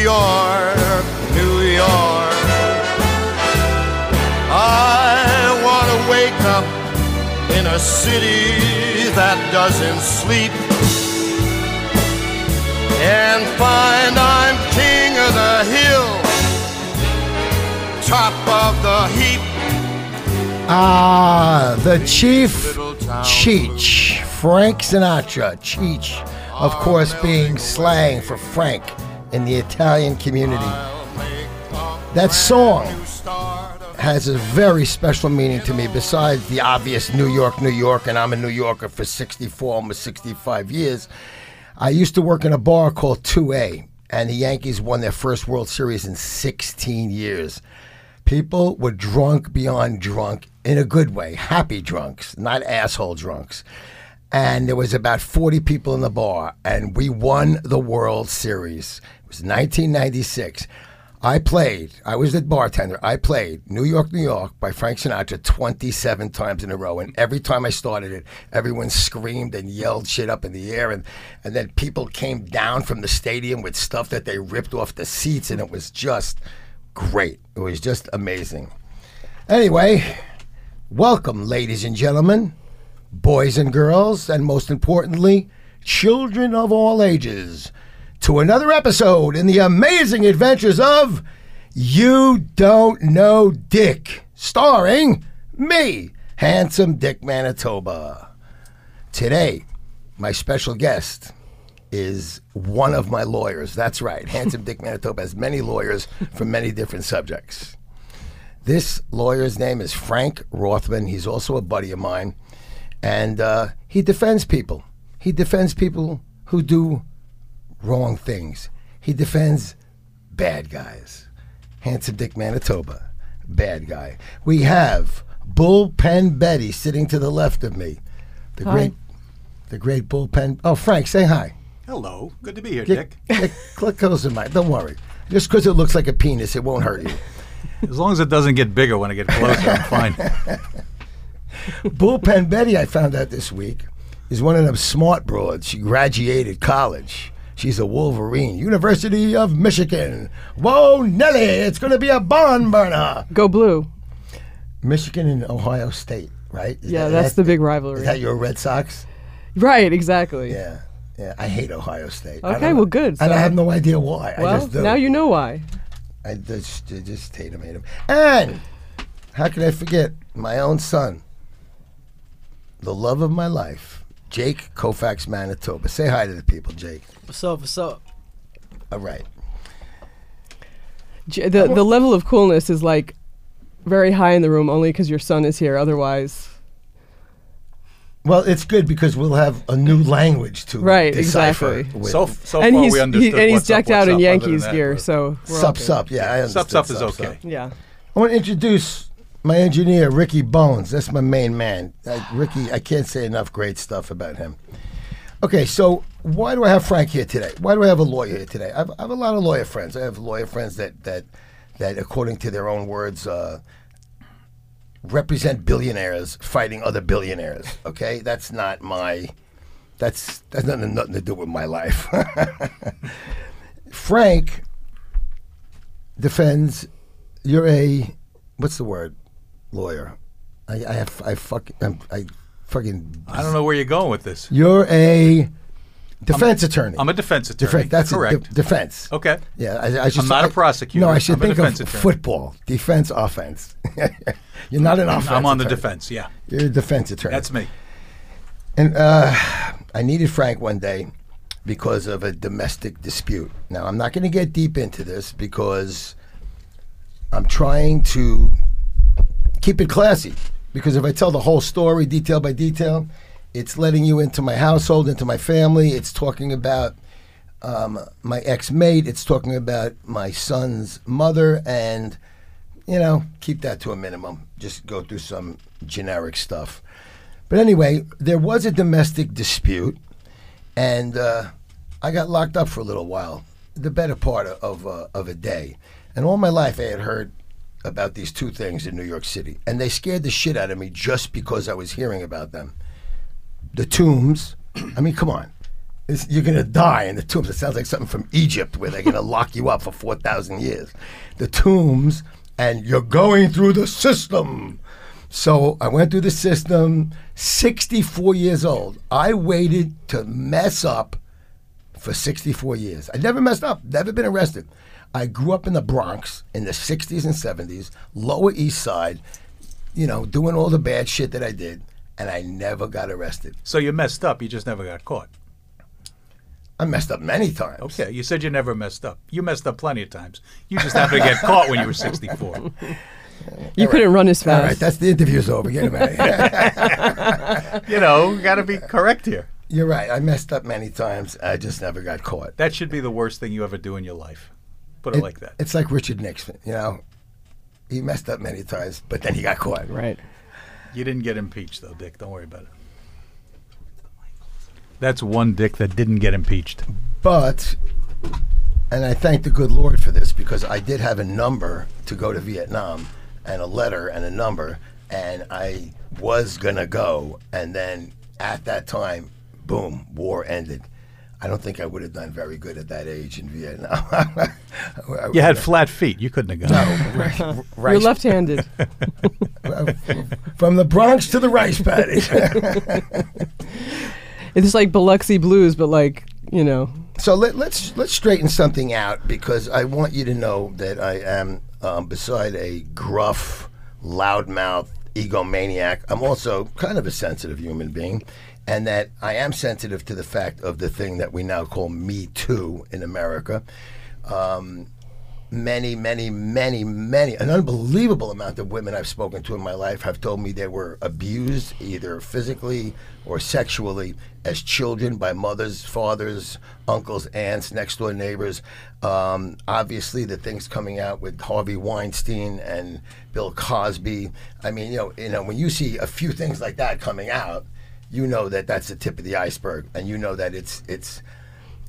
New York, New York. I want to wake up in a city that doesn't sleep and find I'm king of the hill, top of the heap. Ah, the Chief Cheech, Frank Sinatra. Cheech, of course, being slang for Frank in the Italian community. That song has a very special meaning to me besides the obvious New York, New York, and I'm a New Yorker for 64, almost 65 years. I used to work in a bar called 2A, and the Yankees won their first World Series in 16 years. People were drunk beyond drunk in a good way, happy drunks, not asshole drunks. And there was about 40 people in the bar, and we won the World Series. It was 1996. I played, I was the bartender. I played New York, New York by Frank Sinatra 27 times in a row. And every time I started it, everyone screamed and yelled shit up in the air. And, and then people came down from the stadium with stuff that they ripped off the seats. And it was just great. It was just amazing. Anyway, welcome, ladies and gentlemen, boys and girls, and most importantly, children of all ages, to another episode in the amazing adventures of You Don't Know Dick, starring me, Handsome Dick Manitoba. Today, my special guest is one of my lawyers. That's right. Handsome Dick Manitoba has many lawyers for many different subjects. This lawyer's name is Frank Rothman. He's also a buddy of mine. And uh, he defends people. He defends people who do wrong things. He defends bad guys. Handsome Dick Manitoba, bad guy. We have Bullpen Betty sitting to the left of me. The Hi. great, the great Bullpen. Oh, Frank, say hi. Hello. Good to be here, Get, Dick. get, click close in mine. Don't worry. Just because it looks like a penis, it won't hurt you. As long as it doesn't get bigger when I get closer, I'm fine. Bullpen Betty, I found out this week, is one of them smart broads. She graduated college. She's a Wolverine, University of Michigan. Whoa, Nelly, it's going to be a barn burner. Go blue. Michigan and Ohio State, right? Is Yeah, that- that's the big rivalry. Is that your Red Sox? right, exactly. Yeah, yeah. I hate Ohio State. Okay, well, good. And I have no idea why. I Well, now you know why. I just, I just hate him, hate him. And how can I forget my own son, the love of my life, Jake Koufax Manitoba. Say hi to the people, Jake. What's up? What's up? All right. J- The the level of coolness is like very high in the room only because your son is here. Otherwise, Well, it's good because we'll have a new language to Right, decipher exactly. with. So, so and far he's we he, understood and he's what's up, decked out in up, other than Yankees that, gear. but- So we're sup, okay. sup. Yeah, I Sup, sup is sup, okay. sup. Yeah. I want to introduce my engineer, Ricky Bones. That's my main man. Uh, Ricky, I can't say enough great stuff about him. Okay, so why do I have Frank here today? Why do I have a lawyer here today? I have, I have a lot of lawyer friends. I have lawyer friends that that that, according to their own words, uh, represent billionaires fighting other billionaires. Okay, that's not my. That's that's nothing, nothing to do with my life. Frank defends. You're a what's the word? Lawyer. I, I have I fuck I'm, I fucking. I don't know where you're going with this. You're a defense attorney. I'm a defense attorney. Defe- that's it, correct. de- defense. okay. Yeah, I, I should. I'm not a I- prosecutor. No, I should I'm a think of attorney. football, defense, offense. You're not an offense. I'm on the defense. Yeah, You're a defense attorney. that's me. And uh, I needed Frank one day because of a domestic dispute. Now, I'm not going to get deep into this because I'm trying to keep it classy. Because if I tell the whole story, detail by detail, it's letting you into my household, into my family. It's talking about um, my ex mate. It's talking about my son's mother, and you know, keep that to a minimum. Just go through some generic stuff. But anyway, there was a domestic dispute, and uh, I got locked up for a little while, the better part of uh, of a day. And all my life, I had heard about these two things in New York City, and they scared the shit out of me just because I was hearing about them. The tombs. I mean, come on. It's, you're going to die in the tombs. It sounds like something from Egypt where they're going to lock you up for 4,000 years. The tombs, and you're going through the system. So I went through the system, 64 years old. I waited to mess up for 64 years. I never messed up, never been arrested. I grew up in the Bronx in the 60s and 70s, Lower East Side, you know, doing all the bad shit that I did, and I never got arrested. So you messed up. You just never got caught. I messed up many times. Okay, you said you never messed up. You messed up plenty of times. You just happened to get caught when you were 64. You couldn't run as fast. right, that's the interview's over. Get him out of here. You know, got to be correct here. You're right. I messed up many times. I just never got caught. That should be the worst thing you ever do in your life. Put it, It- like that. It's like Richard Nixon. You know, he messed up many times, but then he got caught. right. You didn't get impeached, though, Dick. Don't worry about it. That's one Dick that didn't get impeached. But, and I thank the good Lord for this because I did have a number to go to Vietnam and a letter and a number, and I was going to go. And then at that time, boom, war ended. I don't think I would have done very good at that age in Vietnam. You had flat feet. You couldn't have gone. Right, You're left-handed. from the Bronx to the rice paddy. it's like Biloxi Blues, but like you know, So let, let's let's straighten something out because I want you to know that I am, um, beside a gruff, loudmouth egomaniac, I'm also kind of a sensitive human being, and that I am sensitive to the fact of the thing that we now call Me Too in America. Um, many, many, many, many, an unbelievable amount of women I've spoken to in my life have told me they were abused either physically or sexually as children by mothers, fathers, uncles, aunts, next door neighbors. Um, obviously, the things coming out with Harvey Weinstein and Bill Cosby. I mean, you know, you know, when you see a few things like that coming out, you know that that's the tip of the iceberg, and you know that it's it's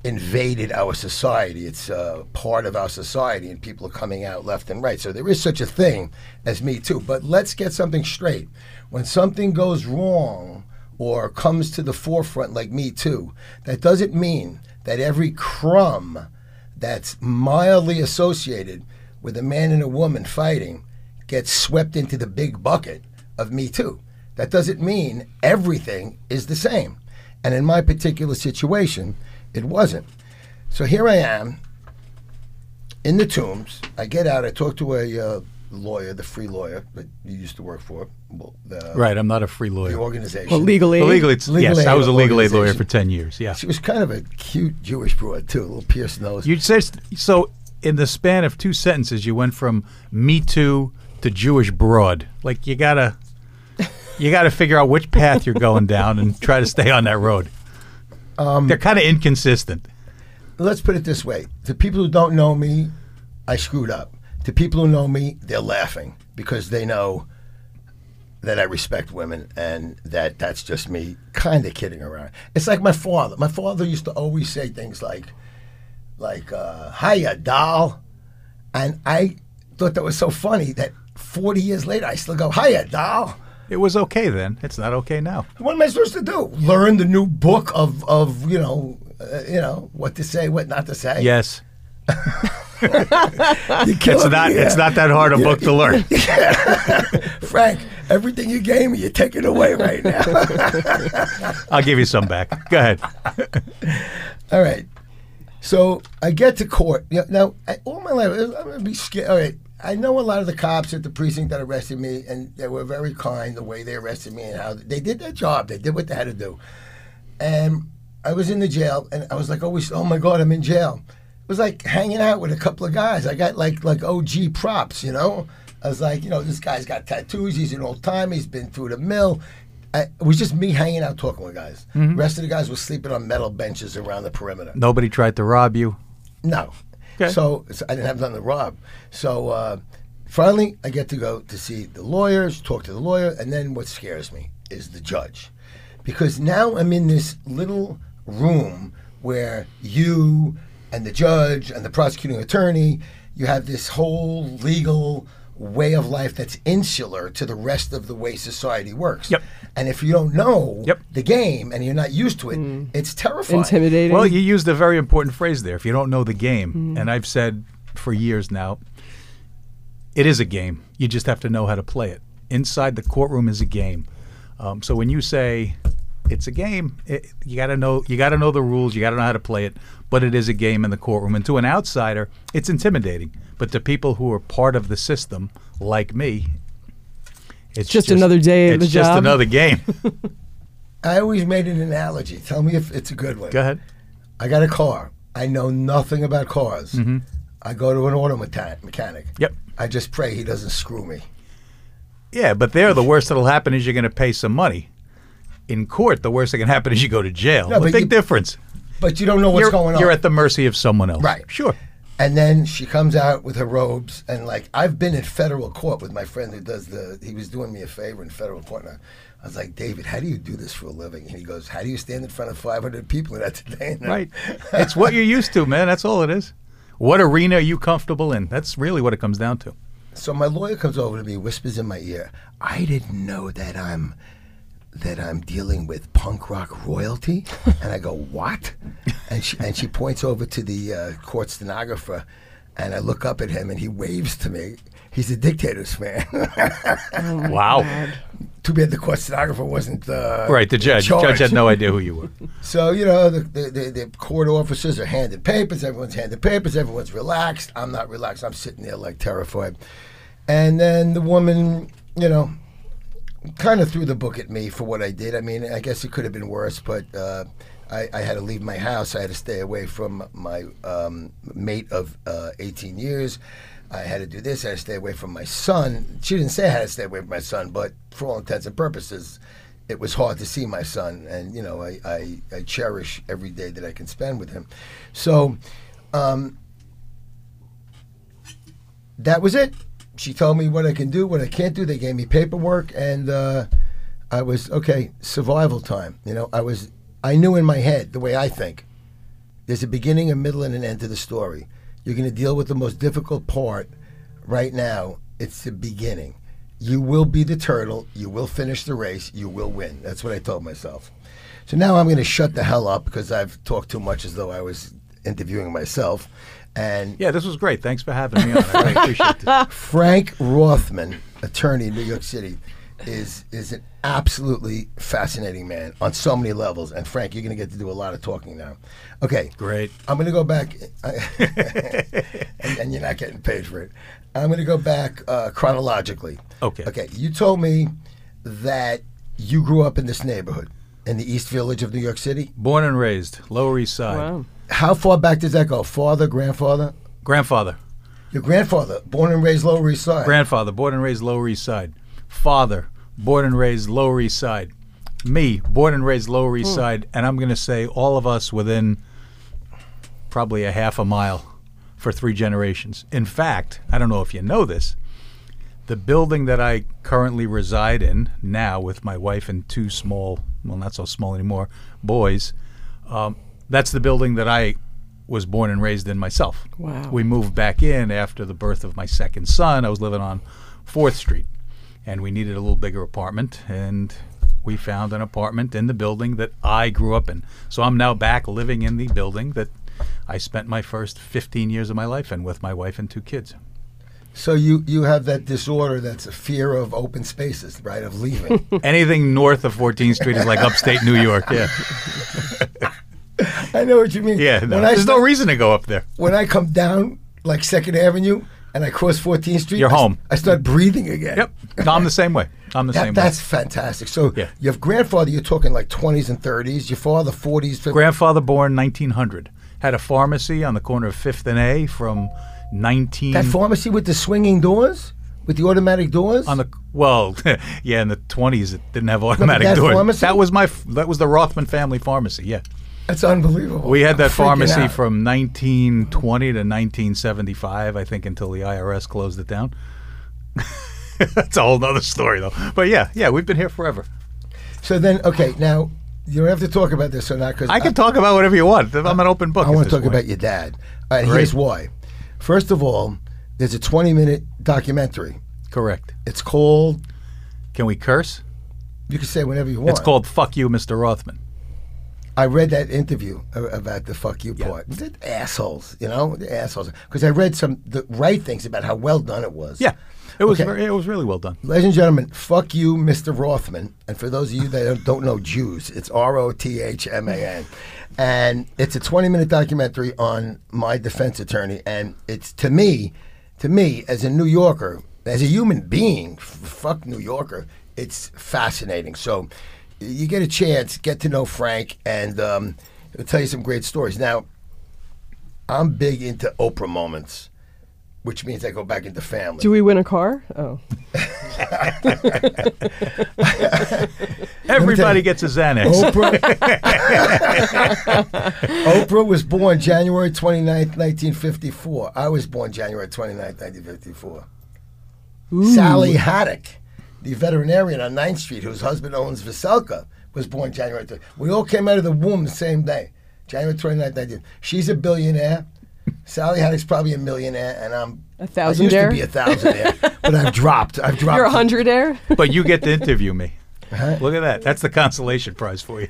invaded our society. It's uh, part of our society, and people are coming out left and right. So there is such a thing as Me Too. But let's get something straight. When something goes wrong or comes to the forefront, like Me Too, that doesn't mean that every crumb that's mildly associated with a man and a woman fighting gets swept into the big bucket of Me Too. That doesn't mean everything is the same. And in my particular situation, it wasn't. So here I am in the tombs. I get out. I talk to a uh, lawyer, the free lawyer that you used to work for, well, the, Right, I'm not a free lawyer. the organization. well, legally. Well, legally, it's, Legal yes, aid I was a legal aid lawyer for 10 years, yeah. She was kind of a cute Jewish broad too, a little pierced nose. You said, so in the span of two sentences, you went from Me Too to Jewish broad. Like, you got to. You got to figure out which path you're going down and try to stay on that road. Um, They're kind of inconsistent. let's put it this way: to people who don't know me, I screwed up. To people who know me, they're laughing because they know that I respect women and that that's just me kind of kidding around. It's like my father. My father used to always say things like, like, uh, hiya, doll. And I thought that was so funny that 40 years later, I still go, hiya, doll. It was okay then. It's not okay now. What am I supposed to do? Learn the new book of, of you know, uh, you know, what to say, what not to say. Yes. It's not, me it's not that hard a book to learn. Frank, everything you gave me, you're taking away right now. I'll give you some back. Go ahead. All right. So I get to court. Now, all my life, I'm to be scared. All right. I know a lot of the cops at the precinct that arrested me, and they were very kind the way they arrested me and how they did their job. They did what they had to do. And I was in the jail, and I was like, always, oh my God, I'm in jail. It was like hanging out with a couple of guys. I got like like OG props, you know. I was like, you know, this guy's got tattoos. He's an old timer. He's been through the mill. I, it was just me hanging out talking with guys. Mm-hmm. rest of the guys were sleeping on metal benches around the perimeter. Nobody tried to rob you. No. Okay. So, so I didn't have nothing to rob. So uh, finally, I get to go to see the lawyers, talk to the lawyer, and then what scares me is the judge. Because now I'm in this little room where you and the judge and the prosecuting attorney, you have this whole legal way of life that's insular to the rest of the way society works. Yep. And if you don't know Yep. the game and you're not used to it, it's terrifying. Intimidating. Well, you used a very important phrase there. If you don't know the game, and I've said for years now, it is a game. You just have to know how to play it. Inside the courtroom is a game. Um, so when you say it's a game, it, you got to know you got to know the rules. You got to know how to play it. But it is a game in the courtroom, and to an outsider, it's intimidating. But to people who are part of the system, like me, it's Just another day It's the just job. another game. I always made an analogy. Tell me if it's a good one. Go ahead. I got a car. I know nothing about cars. Mm-hmm. I go to an auto mechanic. Yep. I just pray he doesn't screw me. Yeah, but there, the worst that'll happen is you're going to pay some money. In court, the worst that can happen is you go to jail. No, but big you- difference. But you don't know what's you're, going on. You're at the mercy of someone else. Right. Sure. And then she comes out with her robes, and like I've been in federal court with my friend who does the. He was doing me a favor in federal court. And I, I was like, David, how do you do this for a living? And he goes, How do you stand in front of 500 people in that today? Right. it's what you're used to, man. That's all it is. What arena are you comfortable in? That's really what it comes down to. So my lawyer comes over to me, whispers in my ear, "I didn't know that I'm that I'm dealing with punk rock royalty." and I go, "What?" And she and she points over to the uh, court stenographer, and I look up at him, and he waves to me. He's a Dictators fan. wow. Too bad the court stenographer wasn't uh, Right. The judge. in Judge had no idea who you were. So you know the, the, the, the court officers are handing papers. Everyone's handing papers. Everyone's relaxed. I'm not relaxed. I'm sitting there like terrified. And then the woman, you know, kind of threw the book at me for what I did. I mean, I guess it could have been worse, but uh, I, I had to leave my house. I had to stay away from my um, mate of uh, 18 years. I had to do this. I had to stay away from my son. She didn't say I had to stay away from my son, but for all intents and purposes, it was hard to see my son. And, you know, I, I, I cherish every day that I can spend with him. So um, that was it. She told me what I can do, what I can't do. They gave me paperwork, and uh, I was okay. Survival time. You know, I was. I knew in my head the way I think. There's a beginning, a middle, and an end to the story. You're going to deal with the most difficult part right now. It's the beginning. You will be the turtle. You will finish the race. You will win. That's what I told myself. So now I'm going to shut the hell up because I've talked too much as though I was interviewing myself. And Yeah, this was great. Thanks for having me on. I really appreciate it. Frank Rothman, attorney in New York City, is is an absolutely fascinating man on so many levels. And Frank, you're going to get to do a lot of talking now. Okay, Great. I'm going to go back, and, and you're not getting paid for it. I'm going to go back uh, chronologically. Okay. Okay. You told me that you grew up in this neighborhood in the East Village of New York City. Born and raised, Lower East Side. Wow. How far back does that go? Father, grandfather? Grandfather. Your grandfather, born and raised Lower East Side. Grandfather, born and raised Lower East Side. Father, born and raised Lower East Side. Me, born and raised Lower East Side, and I'm going to say all of us within probably a half a mile for three generations. In fact, I don't know if you know this, the building that I currently reside in now with my wife and two small, well, not so small anymore, boys, um, that's the building that I was born and raised in myself. Wow. We moved back in after the birth of my second son. I was living on 4th Street, and we needed a little bigger apartment, and we found an apartment in the building that I grew up in. So I'm now back living in the building that I spent my first 15 years of my life in with my wife and two kids. So you you have that disorder that's a fear of open spaces, right? Of leaving. Anything north of 14th Street is like upstate New York. Yeah. I know what you mean. Yeah. No, When I there's no reason to go up there. when I come down like Second Avenue and I cross 14th Street, You're I home. I start breathing again. Yep. No, I'm the same way. I'm the That, same that's way. fantastic. So Yeah. your grandfather, you're talking like 20s and 30s. Your father, 40s. 50s. Grandfather born 1900. Had a pharmacy on the corner of 5th and A from 19. that pharmacy with the swinging doors. with the automatic doors. On the well, yeah, in the twenties it didn't have automatic doors. pharmacy? That was my that was the Rothman family pharmacy. Yeah, That's unbelievable. we had I'm that pharmacy from 1920 to 1975, I think, until the IRS closed it down. That's a whole other story, though. But yeah, yeah, we've been here forever. So then, okay, now you don't have to talk about this or not because I can talk about whatever you want. I'm an open book. I want to talk point. about your dad. Uh, all right, Great. here's why. First of all, there's a 20 minute documentary. Correct. It's called. Can we curse? You can say whatever you want. It's called "Fuck You, Mr. Rothman." I read that interview about the fuck you Yeah. part. They're assholes, you know, the assholes. Because I read some the right things about how well done it was. Yeah, it was Okay. very, it was really well done. Ladies and gentlemen, fuck you, Mr. Rothman. And for those of you that don't- don't know Jews, it's R O T H M A N. And it's a 20 minute documentary on my defense attorney. And it's to me, to me, as a New Yorker, as a human being, fuck New Yorker, it's fascinating. So you get a chance, get to know Frank, and um, he'll tell you some great stories. Now, I'm big into Oprah moments, which means I go back into family. Do we win a car? Oh, Everybody you- gets a Xanax. Oprah. Oprah was born January 29th, 1954. I was born January 29th, 1954. Sally Haddock, the veterinarian on 9th Street, whose husband owns Veselka, was born January 20th. We all came out of the womb the same day, January 29th, 19. She's a billionaire. Sally Haddock's probably a millionaire, and I'm A I used thousandaire? to be a thousandaire, but I've dropped. I've dropped. you're a hundredaire. but you get to interview me. Uh-huh. Look at that. That's the consolation prize for you.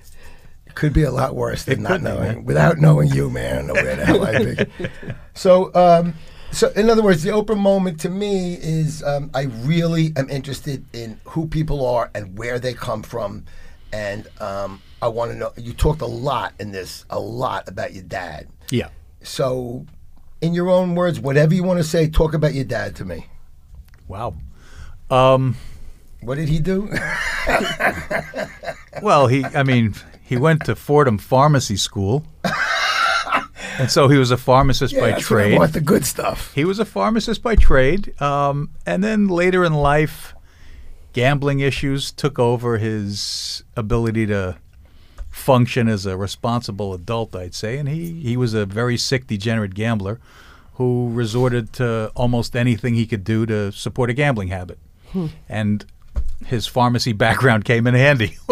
Could be a lot worse than It not could be, knowing. Without knowing you, man, I don't know where the hell I'd be. So, um, so in other words, the Oprah moment to me is um, I really am interested in who people are and where they come from, and um, I want to know. You talked a lot in this, a lot about your dad. Yeah. So, in your own words, whatever you want to say, talk about your dad to me. Wow. Um, What did he do? well, he, I mean, he went to Fordham Pharmacy School. And so he was a pharmacist by that's what trade. want the good stuff. He was a pharmacist by trade. Um, and then later in life, gambling issues took over his ability to function as a responsible adult, I'd say. And he, he was a very sick, degenerate gambler who resorted to almost anything he could do to support a gambling habit. And his pharmacy background came in handy.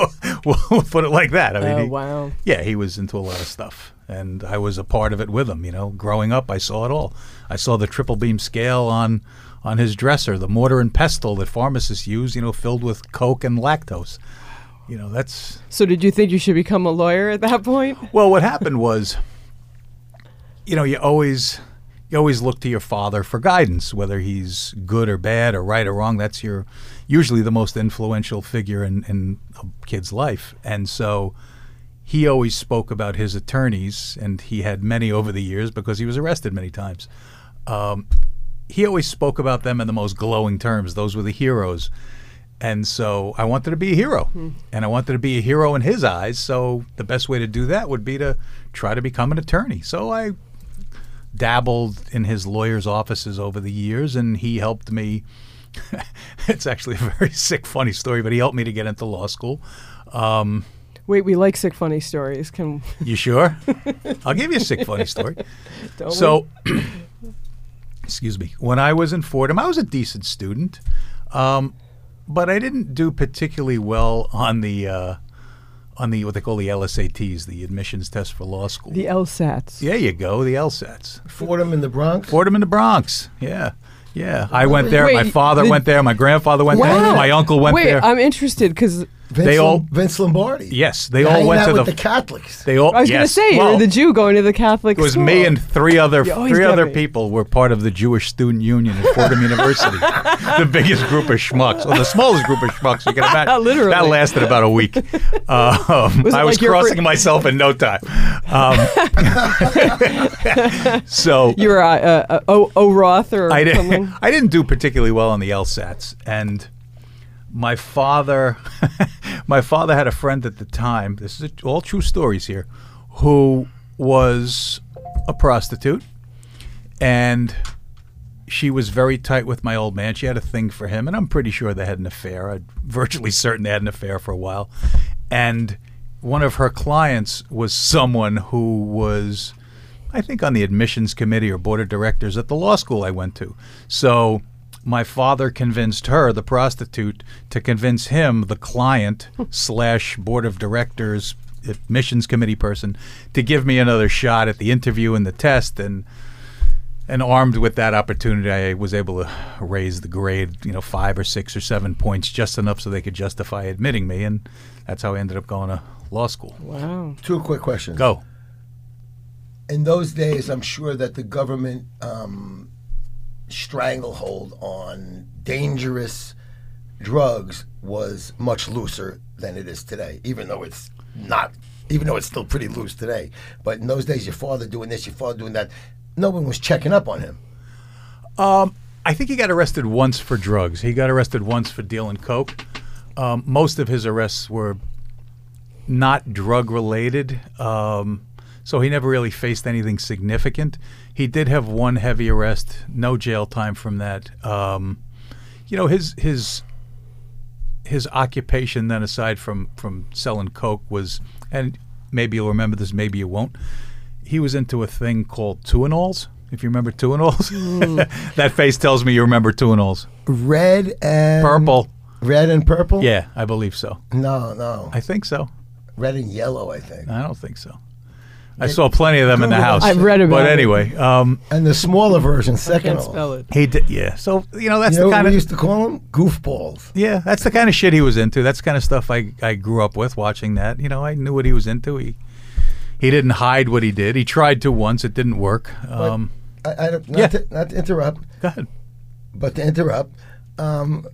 we'll put it like that. I mean, Oh, he- wow. yeah, he was into a lot of stuff, and I was a part of it with him. You know, growing up, I saw it all. I saw the triple beam scale on on his dresser, the mortar and pestle that pharmacists use. You know, filled with coke and lactose. You know, that's So did you think you should become a lawyer at that point? well. What happened was, you know, you always you always look to your father for guidance, whether he's good or bad or right or wrong. That's your usually the most influential figure in, in a kid's life, and so he always spoke about his attorneys, and he had many over the years because he was arrested many times. Um, he always spoke about them in the most glowing terms. Those were the heroes. And so I wanted to be a hero. And I wanted to be a hero in his eyes. So the best way to do that would be to try to become an attorney. So I dabbled in his lawyer's offices over the years, and he helped me. it's actually a very sick, funny story, but he helped me to get into law school. Um, Wait, we like sick funny stories. Can you sure? I'll give you a sick, funny story. don't So, excuse me. When I was in Fordham, I was a decent student, um, but I didn't do particularly well on the uh, on the what they call the LSATs, the admissions test for law school. the LSATs. there you go, the LSATs. Fordham in the Bronx. Fordham in the Bronx. Yeah, yeah. I went there. my father did- went there. My grandfather went there. My uncle went Wait, there. I'm interested because Vince, They all- Lom- Vince Lombardi. yes, they You're all went out to with the. the Catholics. they all. I was going to say well, you're the Jew going to the Catholic It was school. me and three other three other me. people were part of the Jewish Student Union at Fordham University, the biggest group of schmucks, or the smallest group of schmucks you can imagine. Literally. that lasted about a week. Um, Was I was like your fir- crossing myself in no time. Um, so you were uh, uh, o, o Roth or I didn't. I didn't do particularly well on the LSATs, and my father, my father had a friend at the time. This is all true stories here, who was a prostitute, and she was very tight with my old man. She had a thing for him, and I'm pretty sure they had an affair. I'm virtually certain they had an affair for a while. And one of her clients was someone who was, I think, on the admissions committee or board of directors at the law school I went to. So my father convinced her, the prostitute, to convince him, the client slash board of directors admissions committee person, to give me another shot at the interview and the test. And and armed with that opportunity, I was able to raise the grade, you know, five or six or seven points, just enough so they could justify admitting me, and that's how I ended up going to law school. Wow. Two quick questions. Go. In those days, I'm sure that the government um, stranglehold on dangerous drugs was much looser than it is today, even though it's not, even though it's still pretty loose today. But in those days, your father doing this, your father doing that, no one was checking up on him. I think he got arrested once for drugs. He got arrested once for dealing coke. Um, most of his arrests were not drug related, um, so he never really faced anything significant. He did have one heavy arrest, no jail time from that. Um, you know, his his his occupation then, aside from from selling coke, was and maybe you'll remember this, maybe you won't. He was into a thing called Tuinals. If you remember Tuinals, that face tells me you remember Tuinals. Red and Purple. Red and purple. Yeah, I believe so. No, no. I think so. Red and yellow, I think. I don't think so. I saw plenty of them in the house. I've read about But it. anyway, um, And the smaller version, second. Can't spell it. he did. Yeah. So you know that's You know the what kind we of used to call them? Goofballs. yeah that's the kind of shit he was into. That's the kind of stuff I I grew up with watching that. You know I knew what he was into. He he didn't hide what he did. He tried to once. It didn't work. Um, I, I don't, not, Yeah. to, not to interrupt, go ahead. but to interrupt, um,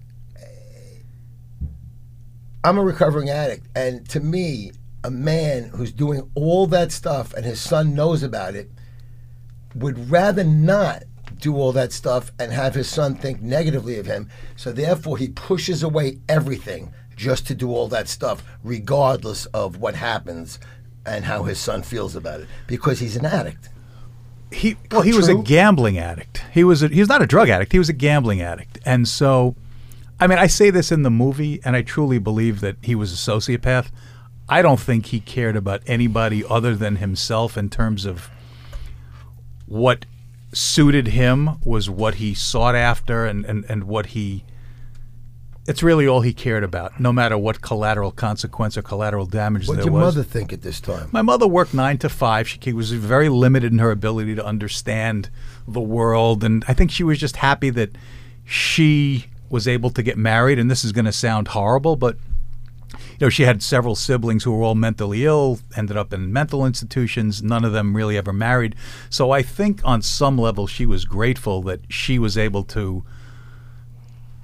I'm a recovering addict, and to me, a man who's doing all that stuff and his son knows about it would rather not do all that stuff and have his son think negatively of him. So therefore, he pushes away everything just to do all that stuff, regardless of what happens and how his son feels about it, because he's an addict. he well he was a gambling addict. He was a, he was not a drug addict. He was a gambling addict. And so I mean I say this in the movie and I truly believe that he was a sociopath. I don't think he cared about anybody other than himself in terms of what suited him was what he sought after and, and, and what he it's really all he cared about, no matter what collateral consequence or collateral damage What there was. What did your mother think at this time? My mother worked nine to five. She was very limited in her ability to understand the world, and I think she was just happy that she was able to get married. And this is going to sound horrible, but you know, she had several siblings who were all mentally ill, ended up in mental institutions. None of them really ever married. So I think on some level she was grateful that she was able to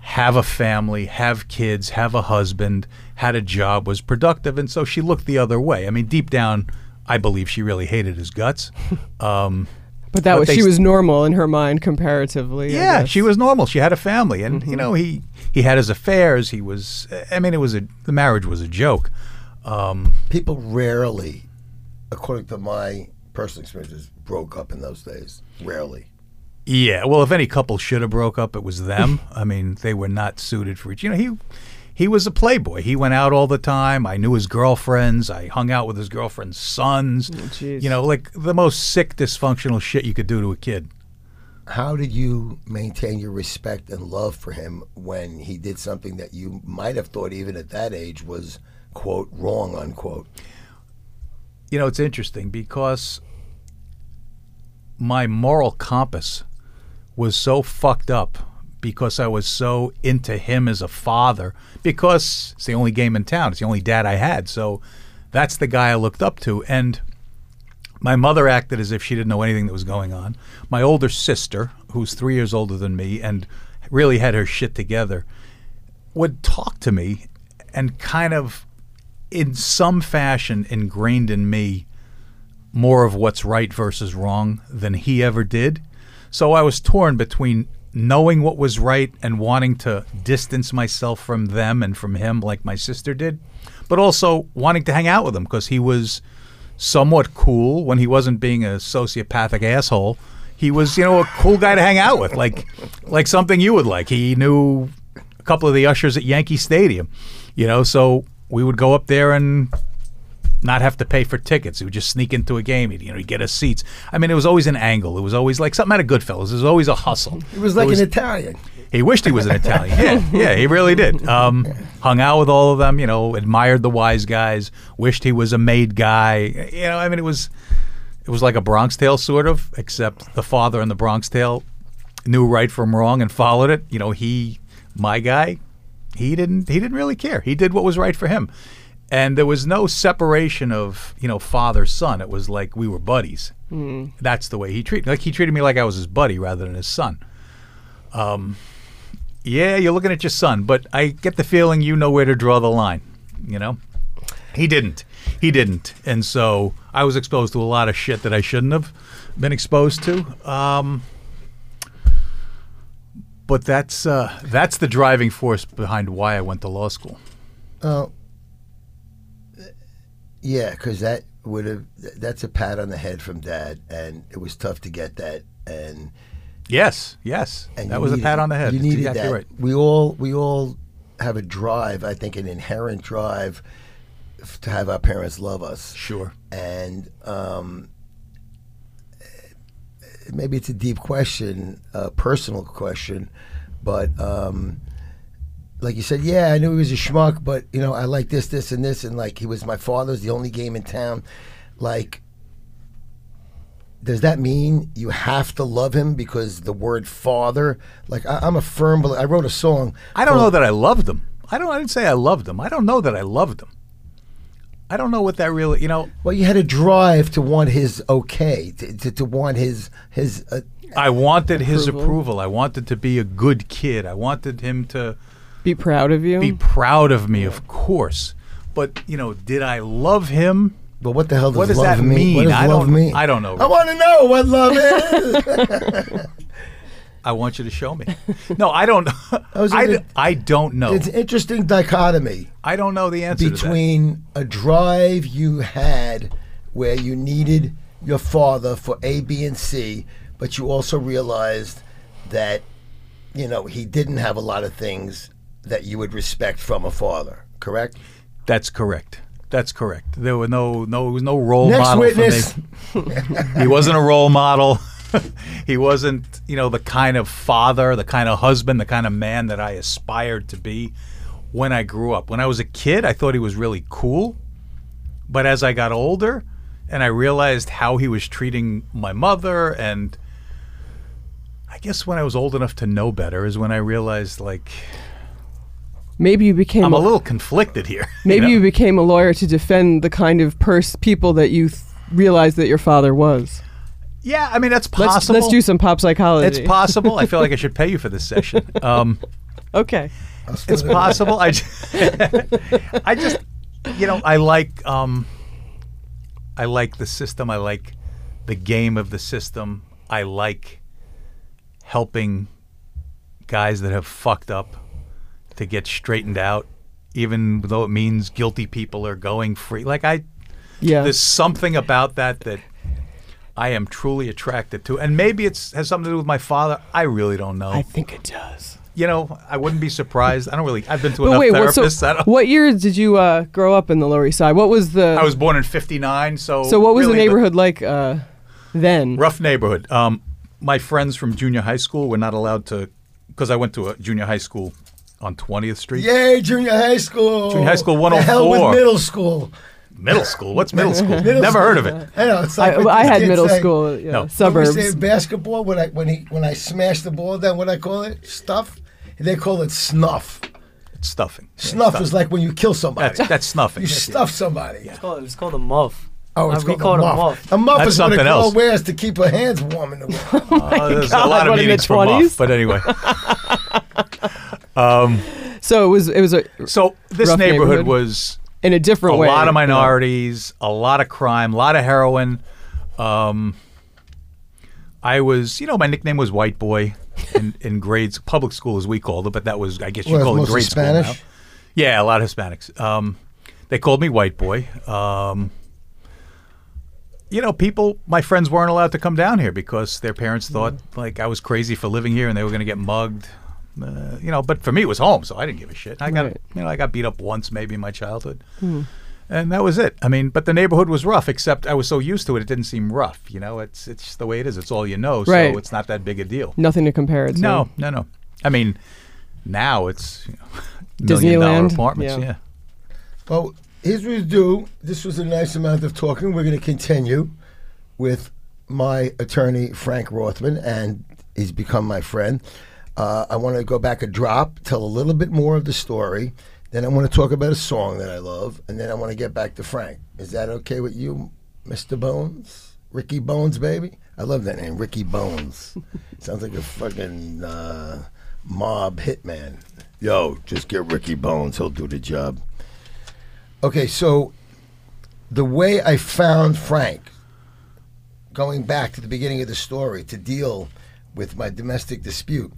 have a family, have kids, have a husband, had a job, was productive, and so she looked the other way. I mean, deep down, I believe she really hated his guts. Um, But that But was she was normal in her mind comparatively. Yeah, she was normal. She had a family, and you know, he he had his affairs. He was. I mean, it was a the marriage was a joke. Um, People rarely, according to my personal experiences, broke up in those days. Rarely. Yeah, well, if any couple should have broke up, it was them. I mean, they were not suited for each. You know, he he was a playboy. He went out all the time. I knew his girlfriends. I hung out with his girlfriend's sons. jeez. you know, like the most sick, dysfunctional shit you could do to a kid. How did you maintain your respect and love for him when he did something that you might have thought, even at that age, was quote wrong unquote? You know, it's interesting because my moral compass was so fucked up because I was so into him as a father because it's the only game in town. It's the only dad I had. So that's the guy I looked up to. And my mother acted as if she didn't know anything that was going on. My older sister, who's three years older than me and really had her shit together, would talk to me and kind of, in some fashion, ingrained in me more of what's right versus wrong than he ever did. So I was torn between knowing what was right and wanting to distance myself from them and from him like my sister did, but also wanting to hang out with him because he was somewhat cool when he wasn't being a sociopathic asshole. he was you know a cool guy to hang out with, like like something you would like. He knew a couple of the ushers at Yankee Stadium, you know, so we would go up there and not have to pay for tickets. He would just sneak into a game. He'd, you know, he'd get us seats. I mean, it was always an angle. It was always like something out of Goodfellas. It was always a hustle. It was like an Italian. He wished he was an Italian. Yeah, yeah, he really did. Um, hung out with all of them. You know, admired the wise guys. Wished he was a made guy. You know, I mean, it was it was like a Bronx Tale sort of, except the father in the Bronx Tale knew right from wrong and followed it. You know, he, my guy, he didn't he didn't really care. He did what was right for him. And there was no separation of, you know, father son. It was like we were buddies. That's the way he treated like he treated me like I was his buddy rather than his son. Um yeah, you're looking at your son, but I get the feeling you know where to draw the line, you know? He didn't. He didn't. And so I was exposed to a lot of shit that I shouldn't have been exposed to. Um, but that's uh, that's the driving force behind why I went to law school. Oh, yeah, because that would have. That's a pat on the head from dad, and it was tough to get that. And Yes, yes. and that was a pat on the head. You needed exactly that. right. We all we all have a drive. I think an inherent drive to have our parents love us. Sure. and um, maybe it's a deep question, a personal question, but um, like you said, yeah, I knew he was a schmuck, but you know, I like this, this, and this, and like he was my father's, the only game in town. Like, does that mean you have to love him because the word father? Like, I, I'm a firm. I wrote a song. I don't know that I loved him. I don't. I didn't say I loved him. I don't know that I loved him. I don't know what that really. You know, Well, you had a drive to want his okay, to, to, to want his his. Uh, I wanted his Approval. approval. I wanted to be a good kid. I wanted him to Be proud of you. be proud of me, of course. But you know, did I love him? But what the hell does, What does love that mean? What does I love don't- mean? I don't know, I want to know what love is. I want you to show me. No, I don't. was I, a d- I don't know. it's an interesting dichotomy I don't know the answer to between a drive you had where you needed your father for A, B, and C, but you also realized that you know he didn't have a lot of things that you would respect from a father. Correct. That's correct. That's correct. There were no no was no role Next model witness. for me. he wasn't a role model. he wasn't, you know, the kind of father, the kind of husband, the kind of man that I aspired to be when I grew up. When I was a kid, I thought he was really cool. But as I got older and I realized how he was treating my mother and I guess when I was old enough to know better is when I realized like maybe you became I'm a, a little conflicted here. maybe know? you became a lawyer to defend the kind of pers- people that you th- realized that your father was. Yeah, I mean that's Let's possible. let's do some pop psychology. It's possible. I feel like I should pay you for this session. Um, okay. it's possible. I. I just, you know, I like, um, I like the system. I like the game of the system. I like helping guys that have fucked up to get straightened out, even though it means guilty people are going free. Like I, Yeah. there's something about that that I am truly attracted to, and maybe it's has something to do with my father. I really don't know. I think it does. you know, I wouldn't be surprised. I don't really. I've been to enough wait, what, so. What year did you uh, grow up in the Lower East Side? What was the I was born in '59, so so what was really the neighborhood like uh, then? rough neighborhood. Um, my friends from junior high school were not allowed to, because I went to a junior high school on 20th Street. Yay, junior high school. Junior high school The hell 104. with middle school. Middle school. What's middle school? Middle Never school. heard of it. I know. It's like what I had middle say. school, yeah, No. When we suburbs. say basketball, when I when he when I smash the ball down, what I call it stuff. They call it snuff. It's stuffing. Snuff is like when you kill somebody. That's that's snuffing. you stuff somebody. It's called, it's called a muff. Oh, it's we called call a muff. muff. A muff That's is what a something girl else. wears to keep her hands warm in the winter. Uh, there's a God, lot of what, in the meanings for 20s? muff, but anyway. so it was it was a, So this Rough neighborhood, neighborhood. was in a different a way. lot of you know. minorities, a lot of crime, a lot of heroin. Um, I was, you know, my nickname was White Boy in, in grades, public school as we called it, but that was, I guess you Well, call it mostly grade Spanish? school now. Yeah, a lot of Hispanics. Um, they called me White Boy. Um, you know, people, my friends weren't allowed to come down here because their parents Mm. thought like I was crazy for living here and they were going to get mugged. Uh, you know, but for me it was home, so I didn't give a shit. I got, Right. you know, I got beat up once maybe in my childhood, and that was it. I mean, but the neighborhood was rough. Except I was so used to it, it didn't seem rough. You know, it's it's the way it is. It's all you know, Right. so it's not that big a deal. Nothing to compare it to. No, no, no. I mean, now it's you know, million dollar Disneyland? apartments. Yeah. Yeah. Well, here's what we do. This was a nice amount of talking. We're going to continue with my attorney, Frank Rothman, and he's become my friend. Uh, I want to go back a drop, tell a little bit more of the story. Then I want to talk about a song that I love, and then I want to get back to Frank. Is that okay with you, Mr. Bones? Ricky Bones, baby? I love that name, Ricky Bones. Sounds like a fucking uh, mob hitman. Yo, just get Ricky Bones. He'll do the job. Okay, so the way I found Frank, going back to the beginning of the story to deal with my domestic dispute,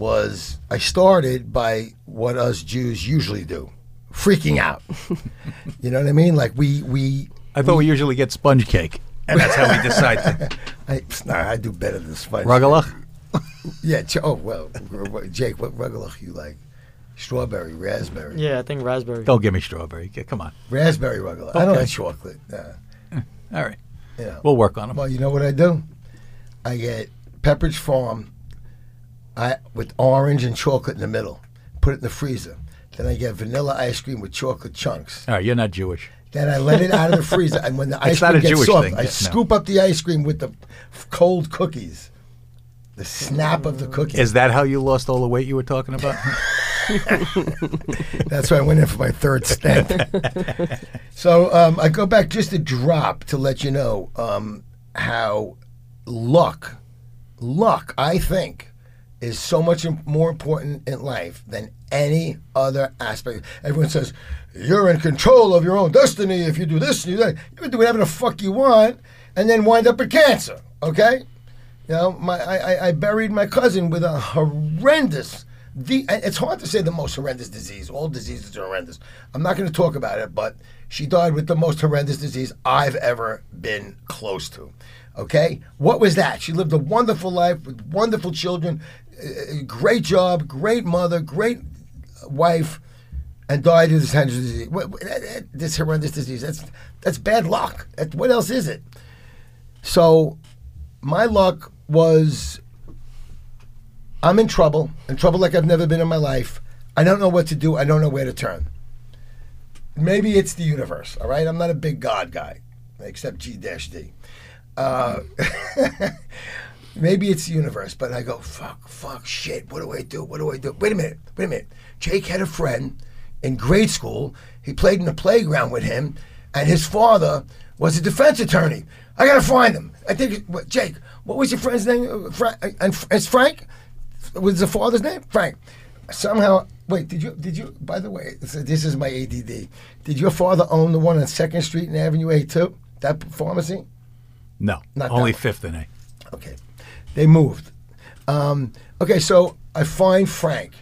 was I started by what us Jews usually do, freaking out. you know what I mean? Like we we I thought we usually get sponge cake, and that's how we decide to. I, nah, I do better than sponge. Rugelach? Yeah. Ch- oh well, r- r- Jake, what rugelach you like? Strawberry, raspberry, Yeah, I think raspberry. Don't give me strawberry. Get- Come on. raspberry rugelach. I don't like chocolate. Nah, All right. you know. We'll work on them. Well, you know what I do? I get Pepperidge Farm, I with orange and chocolate in the middle. Put it in the freezer. Then I get vanilla ice cream with chocolate chunks. All right, you're not Jewish. Then I let it out of the freezer, and when the ice It's not cream a gets Jewish soft, thing, I yeah, no. scoop up the ice cream with the f- cold cookies. The snap of the cookies. Is that how you lost all the weight you were talking about? That's why I went in for my third stent. so um, I go back just a drop to let you know um, how luck, luck, I think, is so much more important in life than any other aspect. Everyone says you're in control of your own destiny if you do this and you do that. You can do whatever the fuck you want and then wind up with cancer. Okay. You know, my I, I- buried my cousin with a horrendous. The it's hard to say the most horrendous disease. All diseases are horrendous. I'm not going to talk about it, but she died with the most horrendous disease I've ever been close to. Okay, what was that? She lived a wonderful life with wonderful children, great job, great mother, great wife, and died of this horrendous disease. This horrendous disease. That's that's bad luck. That, what else is it? So my luck was I'm in trouble, in trouble like I've never been in my life. I don't know what to do. I don't know where to turn. Maybe it's the universe, all right? I'm not a big God guy, except G D. Uh, maybe it's the universe, but I go, fuck, fuck, shit, what do I do? What do I do? Wait a minute, wait a minute. Jake had a friend in grade school. He played in the playground with him, and his father was a defense attorney. I gotta find him. I think, what, Jake, what was your friend's name? Uh, Fra- and it's Frank? Was the father's name? Frank. Somehow, wait, did you, did you, by the way, this is- my ADD. Did your father own the one on 2nd Street and Avenue A too? That pharmacy? No, Not only that fifth and A. Okay. They moved. Um, okay, so I find Frank.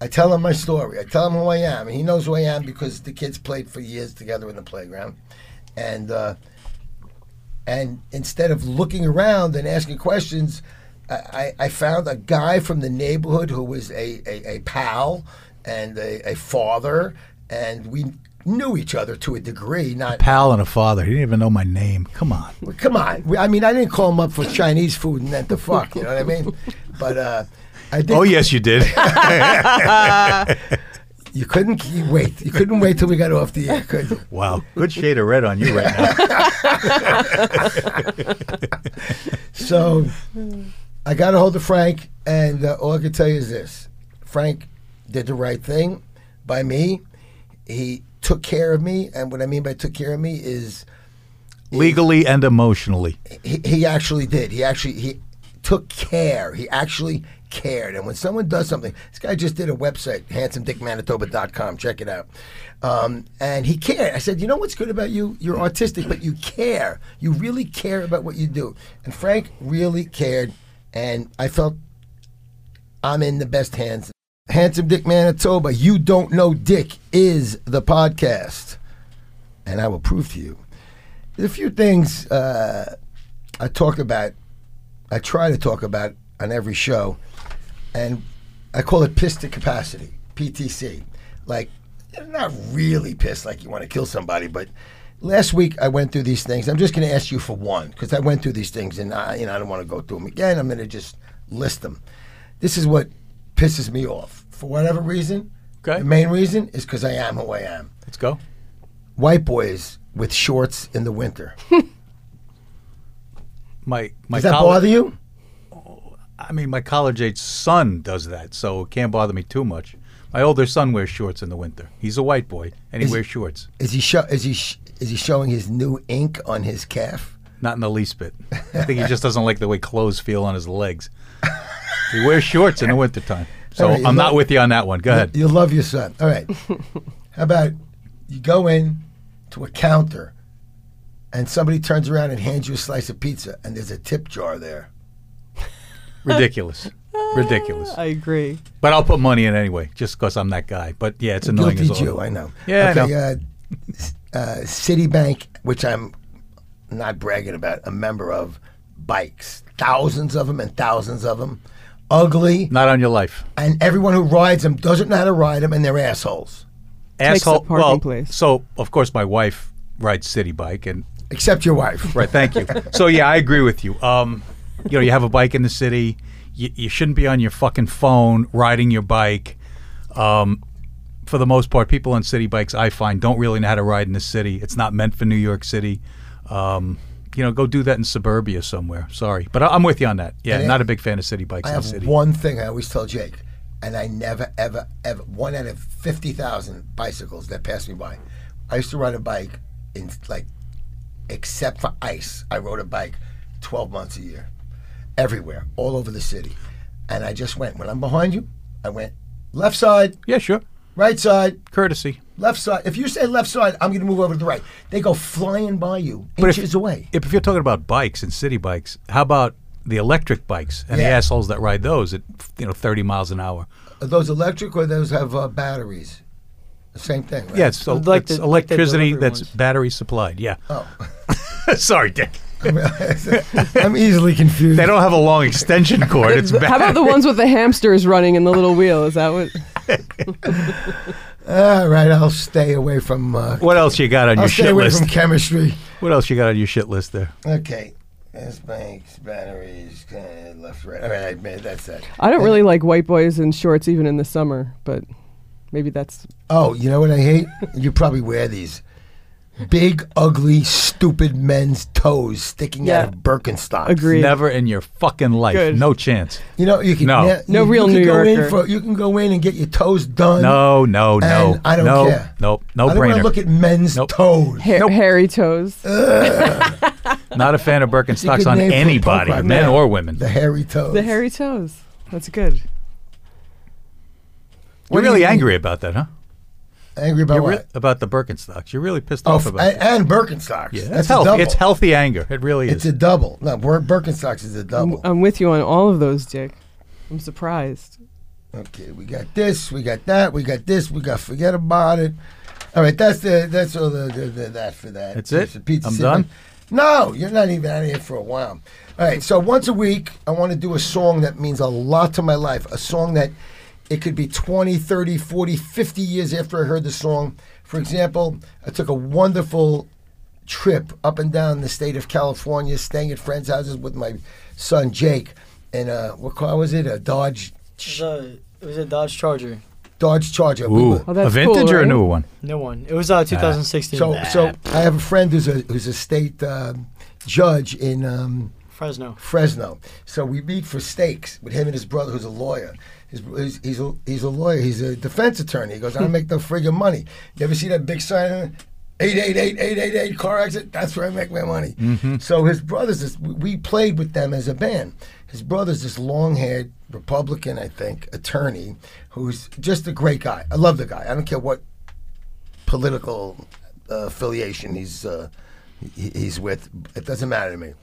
I tell him my story. I tell him who I am. He knows who I am because the kids played for years together in the playground. And uh, and instead of looking around and asking questions, I, I found a guy from the neighborhood who was a, a, a pal and a, a father, and we knew each other to a degree. Not Pal and a father. He didn't even know my name. Come on. well, come on. I mean, I didn't call him up for Chinese food and then the fuck. You know what I mean? But uh, I did. Oh yes, you did. You couldn't you wait. You couldn't wait till we got off the air, could you? wow, good shade of red on you right now. So I got a hold of Frank, and uh, all I can tell you is this: Frank did the right thing by me. He took care of me, and what I mean by took care of me is Legally and emotionally. he, he actually did. He actually he took care. He actually cared. And when someone does something, this guy just did a website, handsomedickmanitoba.com. Check it out. Um, and he cared. I said, you know what's good about you? You're autistic, but you care. You really care about what you do. And Frank really cared. And I felt I'm in the best hands. Handsome Dick Manitoba, You Don't Know Dick is the podcast. And I will prove to you There's a few things uh, I talk about. I try to talk about on every show, and I call it pissed to capacity (PTC). Like, not really pissed like you want to kill somebody, but last week I went through these things. I'm just going to ask you for one because I went through these things, and I, you know I don't want to go through them again. I'm going to just list them. This is what pisses me off for whatever reason. Okay. The main reason is because I am who I am. Let's go. White boys with shorts in the winter. My my Does that coll- bother you? I mean, my college age son does that, so it can't bother me too much. My older son wears shorts in the winter. He's a white boy, and he Is- wears shorts. Is he show, is he sh- is he showing his new ink on his calf? Not in the least bit. I think he just doesn't like the way clothes feel on his legs. He wears shorts in the wintertime. So All right, you I'm not with you on that one. Go ahead. You love your son. All right. How about you go in to a counter and somebody turns around and hands you a slice of pizza and there's a tip jar there. Ridiculous. Ridiculous. I agree. But I'll put money in anyway, just because I'm that guy. But yeah, it's annoying Guilty as all. Jew, I know. Yeah, I okay, Uh, uh, Citibank, which I'm not bragging about, a member of, bikes. Thousands of them and thousands of them. Ugly. Not on your life. And everyone who rides them doesn't know how to ride them and they're assholes. Takes the Asshole. parking well, place. so of course my wife rides Citi Bike, and Except your wife. right. Thank you. so yeah, I agree with you. Um, you know, you have a bike in the city. You, you shouldn't be on your fucking phone riding your bike. Um, for the most part, people on city bikes, I find, don't really know how to ride in the city. It's not meant for New York City. Um, you know, go do that in suburbia somewhere. Sorry, but I, I'm with you on that. Yeah, And I- not a big fan of city bikes I in the have city. one thing I always tell Jake, and I never, ever, ever, one out of 50,000 bicycles that pass me by. I used to ride a bike in, like, except for ice, I rode a bike 12 months a year, everywhere, all over the city. And I just went, when I'm behind you, I went left side, Yeah, sure. Right side, Courtesy. left side. If you say left side, I'm going to move over to the right. They go flying by you But if- inches away. If, if you're talking about bikes and city bikes, how about the electric bikes and the assholes that ride those at you know 30 miles an hour? Are those electric or those have uh, batteries? The same thing, right? Yeah, it's, el- Like it's the- electricity delivery that's ones. battery supplied. Yeah. Oh. Sorry, Dick. I'm easily confused. They don't have a long extension cord. It's bad. How about the ones with the hamsters running in the little wheel? Is that what? All right, I'll stay away from. Uh, What else you got on I'll your stay shit away list? from chemistry. What else you got on your shit list there? Okay. S banks, batteries, uh, left, right. All right, man, that's that. I don't really like white boys in shorts even in the summer, but maybe that's Oh, you know what I hate? you probably wear these big, ugly, stupid men's toes sticking Yeah. out of Birkenstocks. agreed. Never in your fucking life. Good. No chance. You know, you can No. yeah, No you, real you can New go in Yorker. for you can go in and get your toes done. No, no, no. And I don't no, care. Nope. No I don't want brainer. to look at men's Nope. toes. Ha- Nope. hairy toes. Not a fan of It's a Birkenstocks good on name for a anybody, punk rock men band. or women. The hairy toes. the hairy toes. That's good. You're What do really you mean? angry about that, huh? Angry about You're what? re- about the Birkenstocks. You're really pissed oh, off f- about and, that. and Birkenstocks. Yeah, That's that's a healthy. double. It's healthy anger. It really is. It's is. a double. No, Bir- Birkenstocks is a I'm, double. I'm with you on all of those, Dick. I'm surprised. Okay, we got this, we got that, we got this, we got forget about it. All right, that's the that's all the, the, the that for that. That's it? a pizza I'm sip. done? No, you're not even out of here for a while. All right, so once a week, I want to do a song that means a lot to my life. A song that it could be 20, 30, 40, 50 years after I heard the song. For example, I took a wonderful trip up and down the state of California, staying at friends' houses with my son Jake. And uh, what car was it? A Dodge It was a, it was a Dodge Charger, Dodge Charger. We Ooh, were- Oh, a vintage cool, or a right? new one? new one. It was uh 2016. So, so I have a friend who's a who's a state um judge in um, Fresno. Fresno. So we meet for steaks with him and his brother, who's a lawyer. His, he's, he's, a, he's a lawyer. He's a defense attorney. He goes, I don't make no friggin' money. You ever see that big sign? 888-888 car exit. That's where I make my money. So his brother's this. we- played with them as a band. His brother's this long-haired Republican, I think, attorney who's just a great guy. I love the guy. I don't care what political uh, affiliation he's uh, he, he's with. It doesn't matter to me.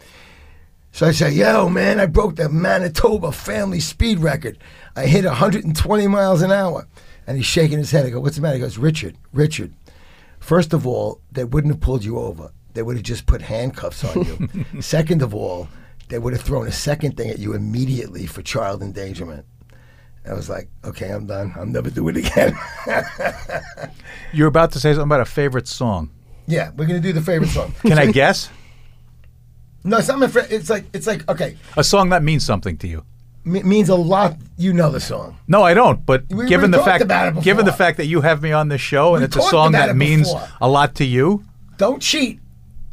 So I say, yo, man, I broke the Manitoba family speed record. I hit 120 miles an hour. And he's shaking his head. I go, what's the matter? He goes, Richard, Richard, first of all, they wouldn't have pulled you over. they would have just put handcuffs on you. second of all, they would have thrown a second thing at you immediately for child endangerment. I was like, okay, I'm done. I'll never do it again. You're about to say something about a favorite song. yeah, we're gonna do the favorite song. Can I guess? No, it's not my favorite. It's like it's like okay, A song that means something to you. M- means a lot. You know the song. No, I don't. But We- given we the talked fact, about it given the fact that you have me on this show and We it's a talked song about that it means before. a lot to you, Don't cheat.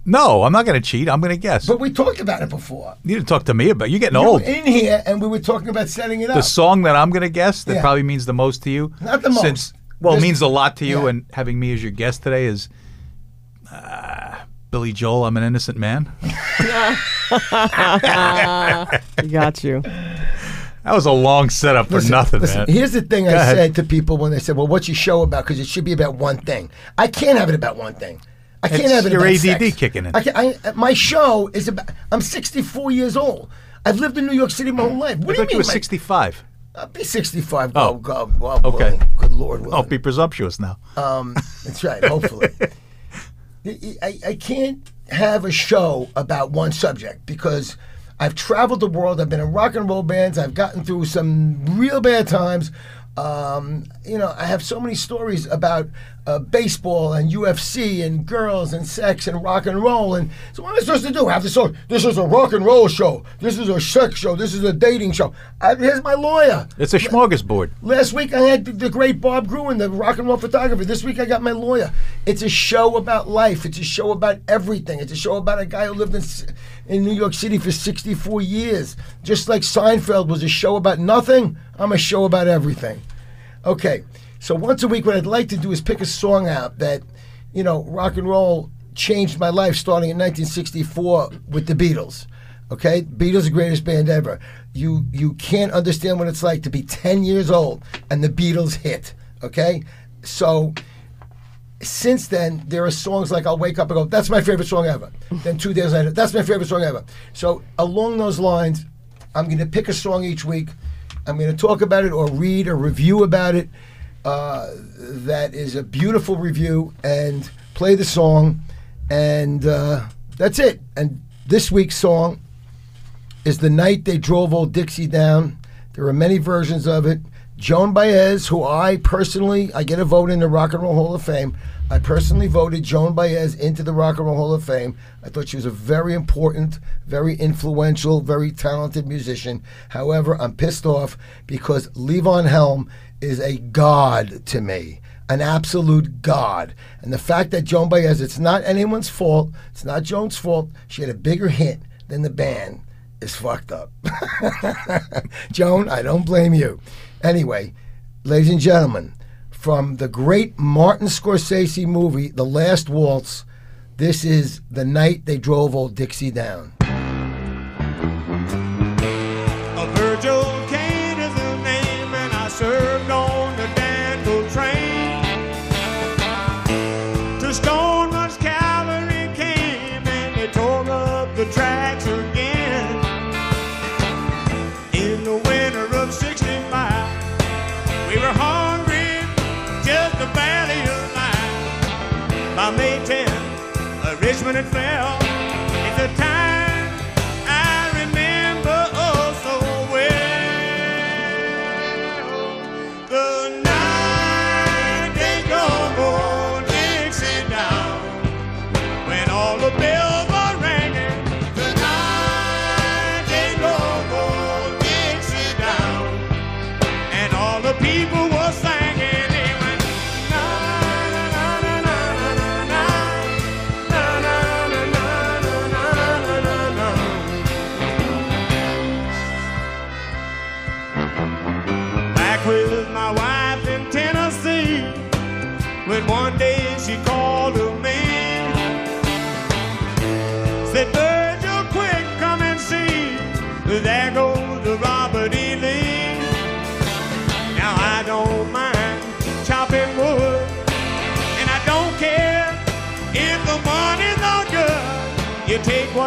no, I'm not going to cheat. I'm going to guess. But we talked about it before. you didn't talk to me about. You're getting You old. were in here and we were talking about setting it up. the song that I'm going to guess that Yeah. probably means the most to you. Not the most. Since well, Just- it means a lot to you, yeah. and having me as your guest today is uh, Billy Joel. I'm an innocent man. Got you. That was a long setup for Listen, nothing, listen, man. Here's the thing I ahead. said to people when they said, "Well, what's your show about?" Because it should be about one thing. I can't have it about one thing. I can't It's have it your about ADD sex. kicking in. I I, my show is about. I'm 64 years old. I've lived in New York City my whole life. What I do you mean? you were my- 65. I'll be 65. Oh. Oh, God, God, Okay. willing. Good Lord, willing. Don't be presumptuous now. Um, that's right. Hopefully, I, I can't have a show about one subject because I've traveled the world. I've been in rock and roll bands. I've gotten through some real bad times. Um, you know, I have so many stories about uh, baseball and UFC and girls and sex and rock and roll. And so, what am I supposed to do? Have this? song? This is a rock and roll show. This is a sex show. This is a dating show. I, here's my lawyer. It's a smorgasbord. Last week I had the- the great Bob Gruen, the rock and roll photographer. This week I got my lawyer. It's a show about life. It's a show about everything. It's a show about a guy who lived in in New York City for 64 years. Just like Seinfeld was a show about nothing, I'm a show about everything. Okay, so once a week, what I'd like to do is pick a song out that, you know, rock and roll changed my life starting in 1964 with the Beatles. Okay, Beatles the greatest band ever. You you can't understand what it's like to be 10 years old and the Beatles hit. Okay, so since then there are songs like I'll wake up and go, that's my favorite song ever. then two days later, that's my favorite song ever. So along those lines, I'm going to pick a song each week. I'm going to talk about it or read a review about it. Uh, that is a beautiful review and play the song, and uh, that's it. And this week's song is the night they drove old Dixie down. There are many versions of it. Joan Baez, who I personally, I get a vote in the Rock and Roll Hall of Fame. I personally voted Joan Baez into the Rock and Roll Hall of Fame. I thought she was a very important, very influential, very talented musician. However, I'm pissed off because Levon Helm is a god to me an absolute god. And the fact that Joan Baez, it's not anyone's fault, it's not Joan's fault, she had a bigger hit than the band, is fucked up. Joan, I don't blame you. Anyway, ladies and gentlemen, from the great Martin Scorsese movie, The Last Waltz, this is the night they drove old Dixie down. itself. It's a time.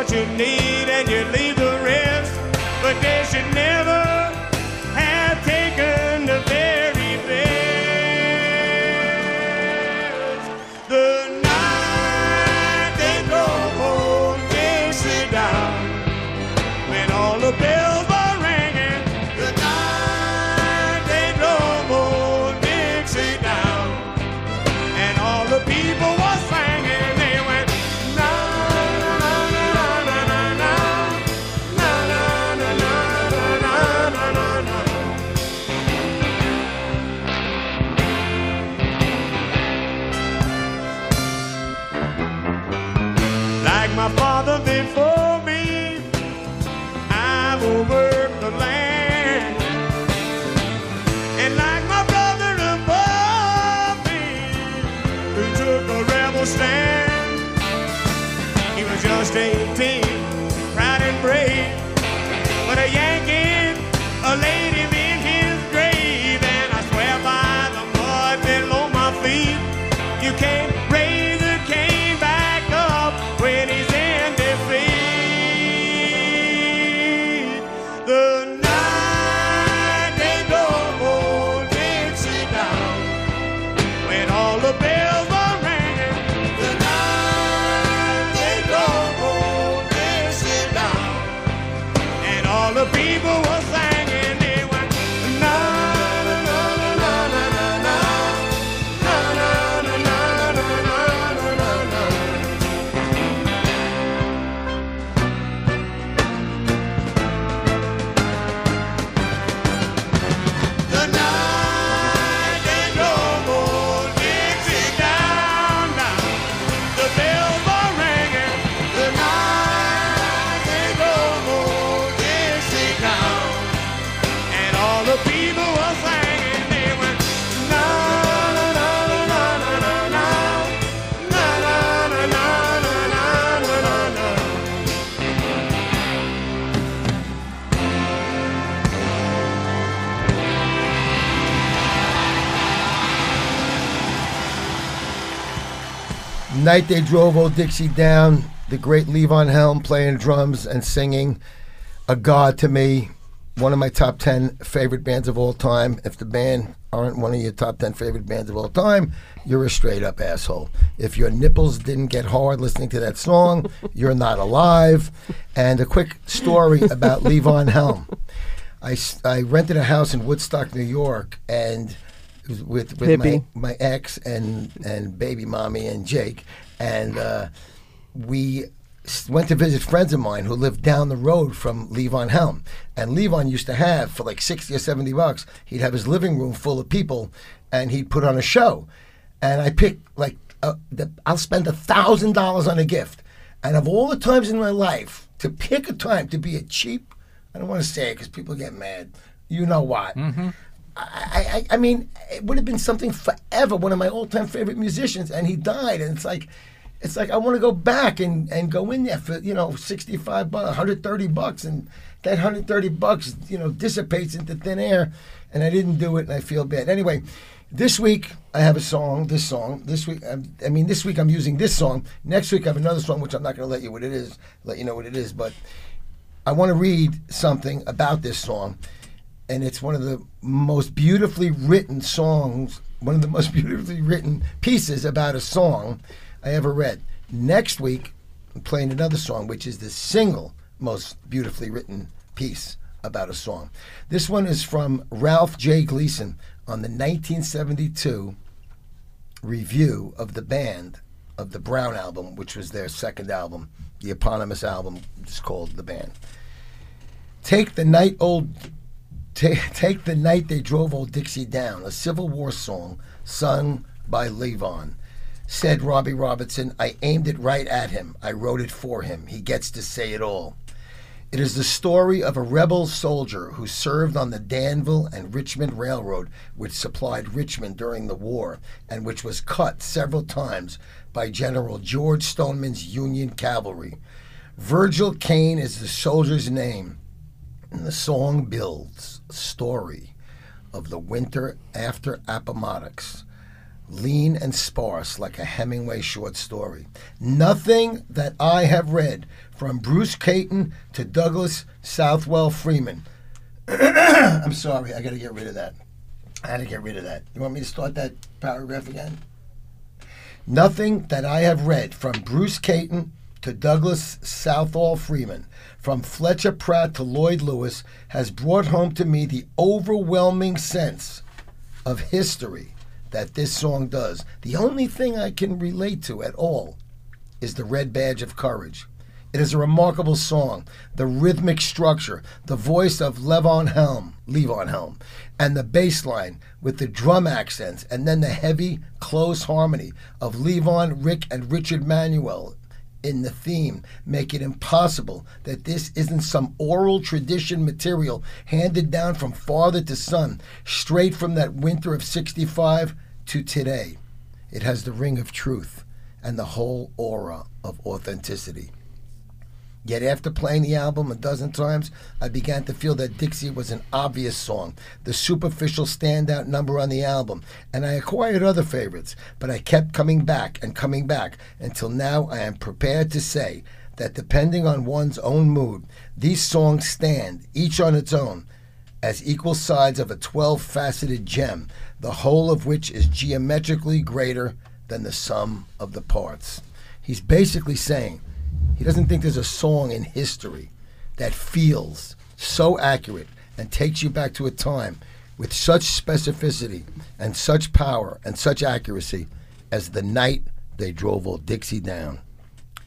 What you need and you leave the rest, but straight in. Night they drove old Dixie down. The great Levon Helm playing drums and singing. A god to me. One of my top 10 favorite bands of all time. If the band aren't one of your top 10 favorite bands of all time, you're a straight up asshole. If your nipples didn't get hard listening to that song, you're not alive. And a quick story about Levon Helm. I, I rented a house in Woodstock, New York, and with with my, Hippie. my ex and and baby mommy and Jake, and uh, we went to visit friends of mine who lived down the road from Levon Helm. And Levon used to have for like sixty or seventy bucks, he'd have his living room full of people, and he'd put on a show. And I picked like uh, the, I'll spend a thousand dollars on a gift, and of all the times in my life to pick a time to be a cheap, I don't want to say it because people get mad. You know what? I, I, I mean, it would have been something forever. One of my all-time favorite musicians, and he died. And it's like, it's like I want to go back and, and go in there for you know sixty-five bucks, one hundred thirty bucks, and that hundred thirty bucks you know dissipates into thin air. And I didn't do it, and I feel bad. Anyway, this week I have a song. This song. This week, I'm, I mean, this week I'm using this song. Next week I have another song, which I'm not going to let you what it is, let you know what it is, but. I want to read something about this song, and it's one of the most beautifully written songs, one of the most beautifully written pieces about a song I ever read. Next week, I'm playing another song, which is the single most beautifully written piece about a song. This one is from Ralph J. Gleason on the 1972 review of the band of the Brown album, which was their second album, the eponymous album is called The Band. Take the night old take, take the night they drove old Dixie down, a Civil War song sung by Levon. Said Robbie Robertson, I aimed it right at him. I wrote it for him. He gets to say it all. It is the story of a rebel soldier who served on the Danville and Richmond Railroad, which supplied Richmond during the war and which was cut several times by General George Stoneman's Union cavalry. Virgil Caine is the soldier's name, and the song builds story of the winter after Appomattox, lean and sparse like a Hemingway short story. Nothing that I have read, from Bruce Catton to Douglas Southall Freeman. I'm sorry, I got to get rid of that. I had to get rid of that. You want me to start that paragraph again? Nothing that I have read, from Bruce Catton to Douglas Southall Freeman, from Fletcher Pratt to Lloyd Lewis, has brought home to me the overwhelming sense of history that this song does. The only thing I can relate to at all is the Red Badge of Courage. It is a remarkable song. The rhythmic structure, the voice of Levon Helm, Levon Helm, and the bass line with the drum accents, and then the heavy, close harmony of Levon, Rick, and Richard Manuel in the theme make it impossible that this isn't some oral tradition material handed down from father to son, straight from that winter of 65 to today. It has the ring of truth and the whole aura of authenticity. Yet after playing the album a dozen times, I began to feel that Dixie was an obvious song, the superficial standout number on the album, and I acquired other favorites, but I kept coming back and coming back until now I am prepared to say that depending on one's own mood, these songs stand, each on its own, as equal sides of a 12 faceted gem, the whole of which is geometrically greater than the sum of the parts. He's basically saying, he doesn't think there's a song in history that feels so accurate and takes you back to a time with such specificity and such power and such accuracy as the night they drove old Dixie down.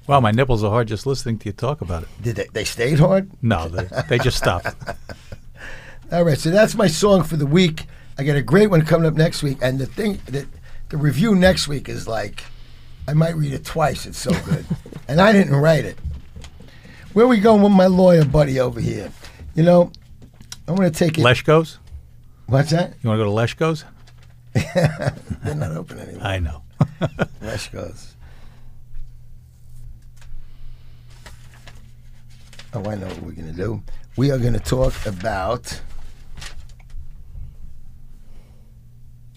Wow, my nipples are hard just listening to you talk about it. Did they, they stayed hard? No, they, they just stopped. All right, so that's my song for the week. I got a great one coming up next week, and the thing that the review next week is like, I might read it twice. It's so good, and I didn't write it. Where we going with my lawyer buddy over here? You know, I'm going to take it. Leshko's? What's that? You want to go to Leshko's? They're not open anymore. I know. Rush goes. Oh, I know what we're going to do. We are going to talk about.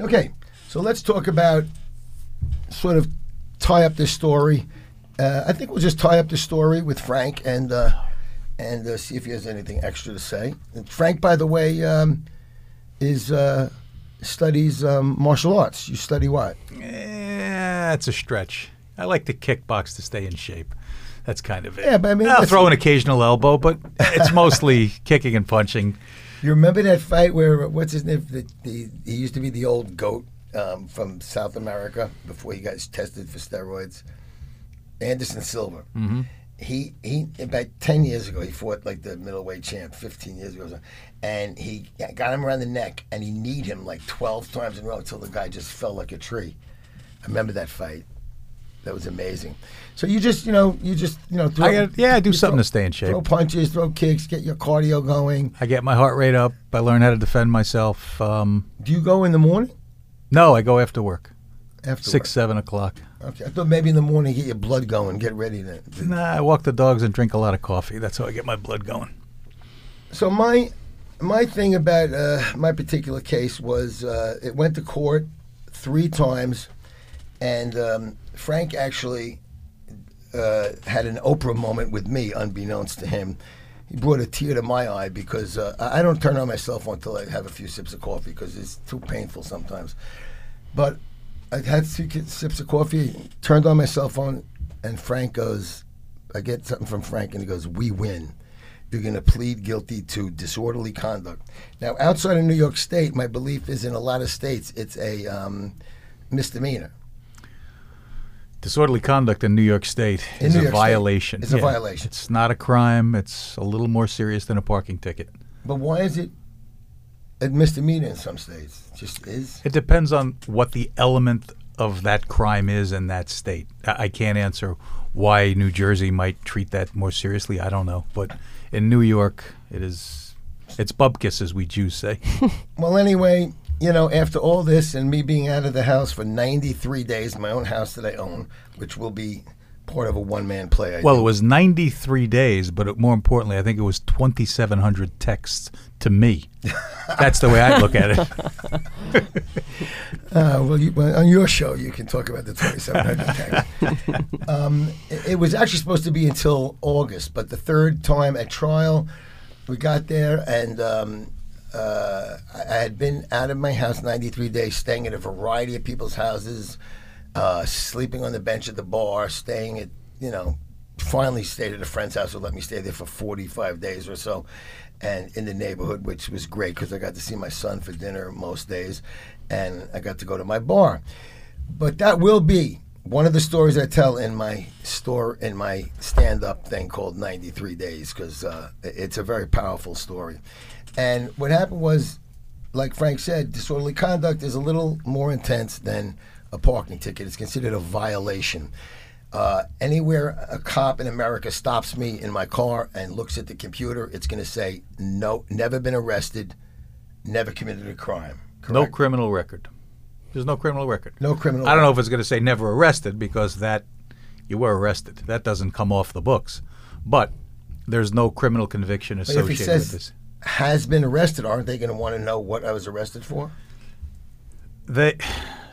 Okay, so let's talk about sort of tie up this story. Uh, I think we'll just tie up the story with Frank and uh, and uh, see if he has anything extra to say. And Frank, by the way, um, is uh, studies um, martial arts. You study what? Eh, it's a stretch. I like to kickbox to stay in shape. That's kind of it. Yeah, but I mean, I'll throw an occasional elbow, but it's mostly kicking and punching. You remember that fight where what's his name? The, the, he used to be the old goat um, from South America before he got tested for steroids. Anderson Silva. Mm-hmm. He he about ten years ago he fought like the middleweight champ. Fifteen years ago, and he got him around the neck and he kneed him like twelve times in a row until the guy just fell like a tree. I remember that fight. That was amazing. So you just you know you just you know throw, I gotta- yeah, I do something throw- to stay in shape. Throw punches, throw kicks, get your cardio going. I get my heart rate up. I learn how to defend myself. Um, Do you go in the morning? No, I go after work, After six, seven o'clock. Okay, I thought maybe in the morning get your blood going, get ready to. to- Nah, I walk the dogs and drink a lot of coffee. That's how I get my blood going. So my my thing about uh, my particular case was uh, it went to court three times, and um, Frank actually uh, had an Oprah moment with me, unbeknownst to him. He brought a tear to my eye because uh, I don't turn on my cell phone until I have a few sips of coffee because it's too painful sometimes. But I had two sips of coffee, turned on my cell phone, and Frank goes, I get something from Frank, and he goes, We win. You're going to plead guilty to disorderly conduct. Now, outside of New York State, my belief is in a lot of states it's a um, misdemeanor. Disorderly conduct in New York State In is New a York State, violation. it's a violation. It's not a crime. It's a little more serious than a parking ticket. But why is it a misdemeanor in some states? It just is. It depends on what the element of that crime is in that state. I, I can't answer why New Jersey might treat that more seriously. I don't know, but in New York, it is. It's bubkiss, as we Jews say. Well, anyway, you know, after all this and me being out of the house for 93 days, my own house that I own, which will be part of a one man play. I well, it was 93 days, but it, more importantly, I think it was 2,700 texts to me. That's the way I look at it. Uh, well, you, well, on your show, you can talk about the 2700 texts. um, it, it was actually supposed to be until August, but the third time at trial, we got there, and um, uh, I had been out of my house 93 days, staying at a variety of people's houses, uh, sleeping on the bench at the bar, staying at, you know, finally stayed at a friend's house who let me stay there for 45 days or so and in the neighborhood which was great because i got to see my son for dinner most days and i got to go to my bar. But that will be one of the stories i tell in my store in my stand-up thing called 93 days because uh, it's a very powerful story and what happened was like frank said disorderly conduct is a little more intense than a parking ticket it's considered a violation Uh, anywhere a cop in America stops me in my car and looks at the computer, it's going to say no, never been arrested, never committed a crime. No criminal record. There's no criminal record. No criminal. I don't know record. if it's going to say never arrested because that you were arrested. That doesn't come off the books. But there's no criminal conviction But if it associated with this. Has been arrested, aren't they going to want to know what I was arrested for? They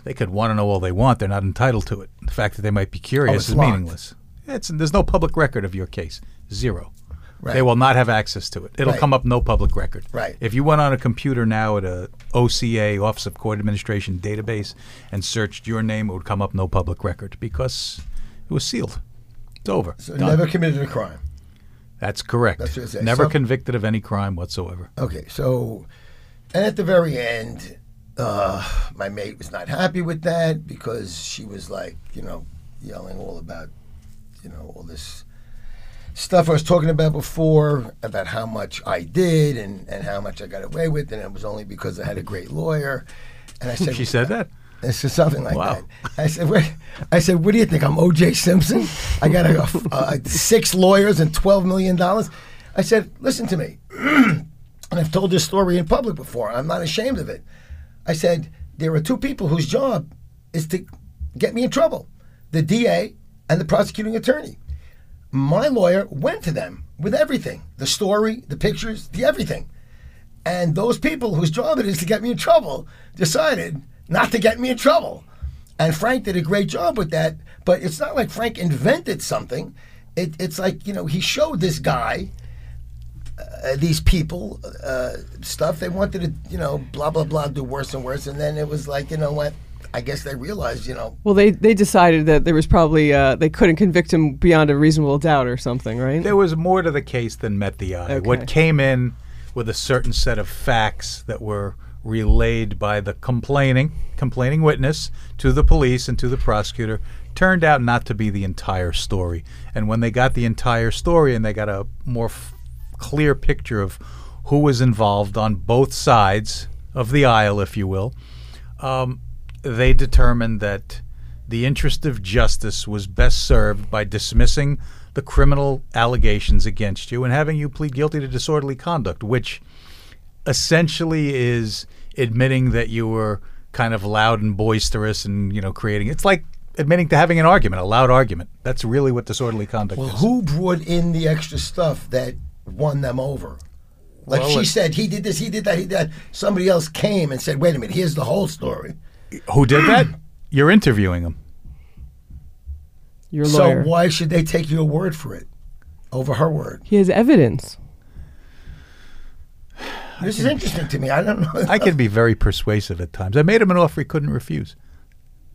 they could want to know all they want. They're not entitled to it. The fact that they might be curious Oh, is locked. meaningless. It's there's no public record of your case. Zero. Right. They will not have access to it. It'll Right. come up no public record. Right. If you went on a computer now at a OCA Office of Court Administration database and searched your name, it would come up no public record because it was sealed. It's over. So Done. never committed a crime. That's correct. That's what it says. Never So- convicted of any crime whatsoever. Okay, so, and at the very end, uh, my mate was not happy with that because she was like, you know, yelling all about, you know, all this stuff I was talking about before about how much I did and, and how much I got away with, and it was only because I had a great lawyer. And I said, She said that. I said something like Wow. that. I said, what, I said, what do you think? I'm O.J. Simpson. I got a, uh, six lawyers and twelve million dollars. I said, listen to me, and I've told this story in public before. I'm not ashamed of it. I said there are two people whose job is to get me in trouble: the DA and the prosecuting attorney. My lawyer went to them with everything: the story, the pictures, the everything. And those people whose job it is to get me in trouble decided not to get me in trouble. And Frank did a great job with that. But it's not like Frank invented something. It, it's like, you know, he showed this guy, uh, these people, uh, stuff. They wanted to, you know, blah, blah, blah, do worse and worse. And then it was like, you know what? I guess they realized, you know, Well, they they decided that there was probably uh, they couldn't convict him beyond a reasonable doubt or something, right? There was more to the case than met the eye. Okay. What came in with a certain set of facts that were relayed by the complaining complaining witness to the police and to the prosecutor turned out not to be the entire story. And when they got the entire story and they got a more f- clear picture of who was involved on both sides of the aisle, if you will, um, they determined that the interest of justice was best served by dismissing the criminal allegations against you and having you plead guilty to disorderly conduct, which essentially is admitting that you were kind of loud and boisterous and you know creating it's like admitting to having an argument a loud argument that's really what disorderly conduct well, is who brought in the extra stuff that won them over? Like Well, she it- said, he did this, he did that, he did that. Somebody else came and said, wait a minute, here's the whole story. who did that you're interviewing them Your So why should they take your word for it over her word? he has evidence. This is interesting to me. I don't know. i can be very persuasive at times i made him an offer he couldn't refuse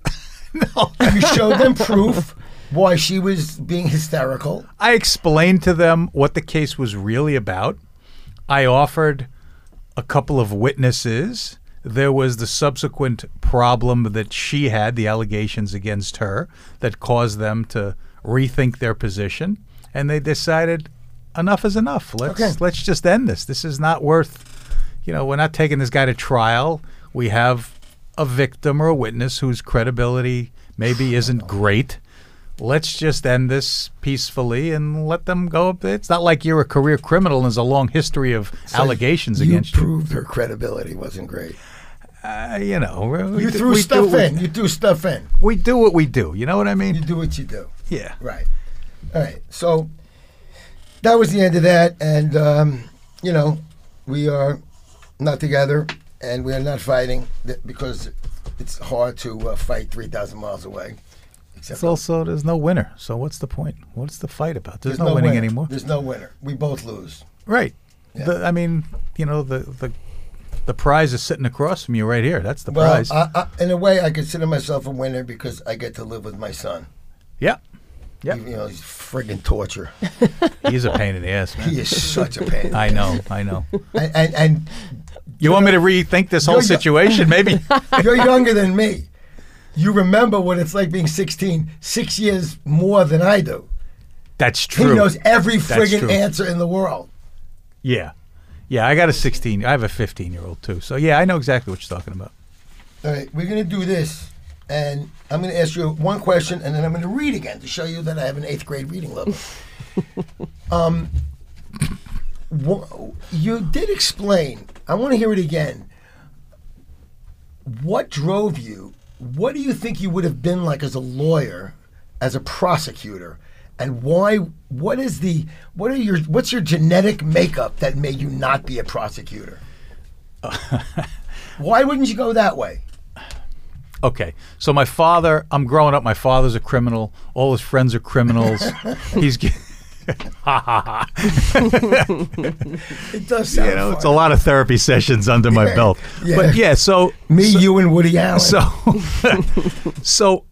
no. you showed them proof why she was being hysterical. I explained to them what the case was really about. I offered a couple of witnesses. There was the subsequent problem that she had, the allegations against her, that caused them to rethink their position. And they decided enough is enough. Let's Okay. let's just end this. This is not worth you know, we're not taking this guy to trial. We have a victim or a witness whose credibility maybe isn't great let's just end this peacefully and let them go. It's not like you're a career criminal and there's a long history of allegations you against you. proved her credibility wasn't great. Uh, you know, we You threw we stuff in. You threw stuff in. We do what we do. You know what I mean? You do what you do. Yeah. Right. All right. So that was the end of that, and um, you know, we are not together, and we are not fighting because it's hard to uh, fight three thousand miles away. It's also there's no winner. So what's the point? What's the fight about? There's, there's no, winning winner. anymore. There's no winner. We both lose. Right. Yeah. The, I mean, you know, the the the prize is sitting across from you right here. That's the Well, prize. I, I, in a way, I consider myself a winner because I get to live with my son. yeah. Yeah. You know, he's friggin' torture. He's a pain in the ass, man. He is such a pain. I know. I know. and, and, and You want me to rethink this whole situation? Maybe. You're younger than me. You remember what it's like being 16, six years more than I do. That's true. He knows every friggin' answer in the world. Yeah. Yeah, I got a 16. I have a 15 year old too. So yeah, I know exactly what you're talking about. All right, we're gonna do this, and I'm going to ask you one question, and then I'm going to read again to show you that I have an eighth grade reading level. um, you did explain. I want to hear it again. What drove you? What do you think you would have been like as a lawyer, as a prosecutor, and why? What is the? What are your? What's your genetic makeup that made you not be a prosecutor? why wouldn't you go that way? Okay, so my father, I'm growing up. My father's a criminal. All his friends are criminals. He's, ge- It does sound. you know, it's a fun. lot of therapy sessions under my belt. Yeah. But yeah, so Me, you, and Woody Allen. so so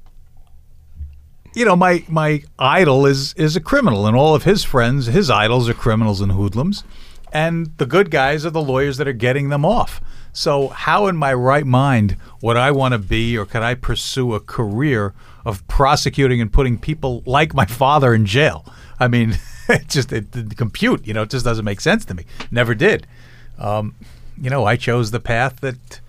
you know my my idol is is a criminal and all of his friends his idols are criminals and hoodlums and the good guys are the lawyers that are getting them off so how in my right mind would i want to be or could i pursue a career of prosecuting and putting people like my father in jail i mean it just it didn't compute you know it just doesn't make sense to me never did um, you know i chose the path that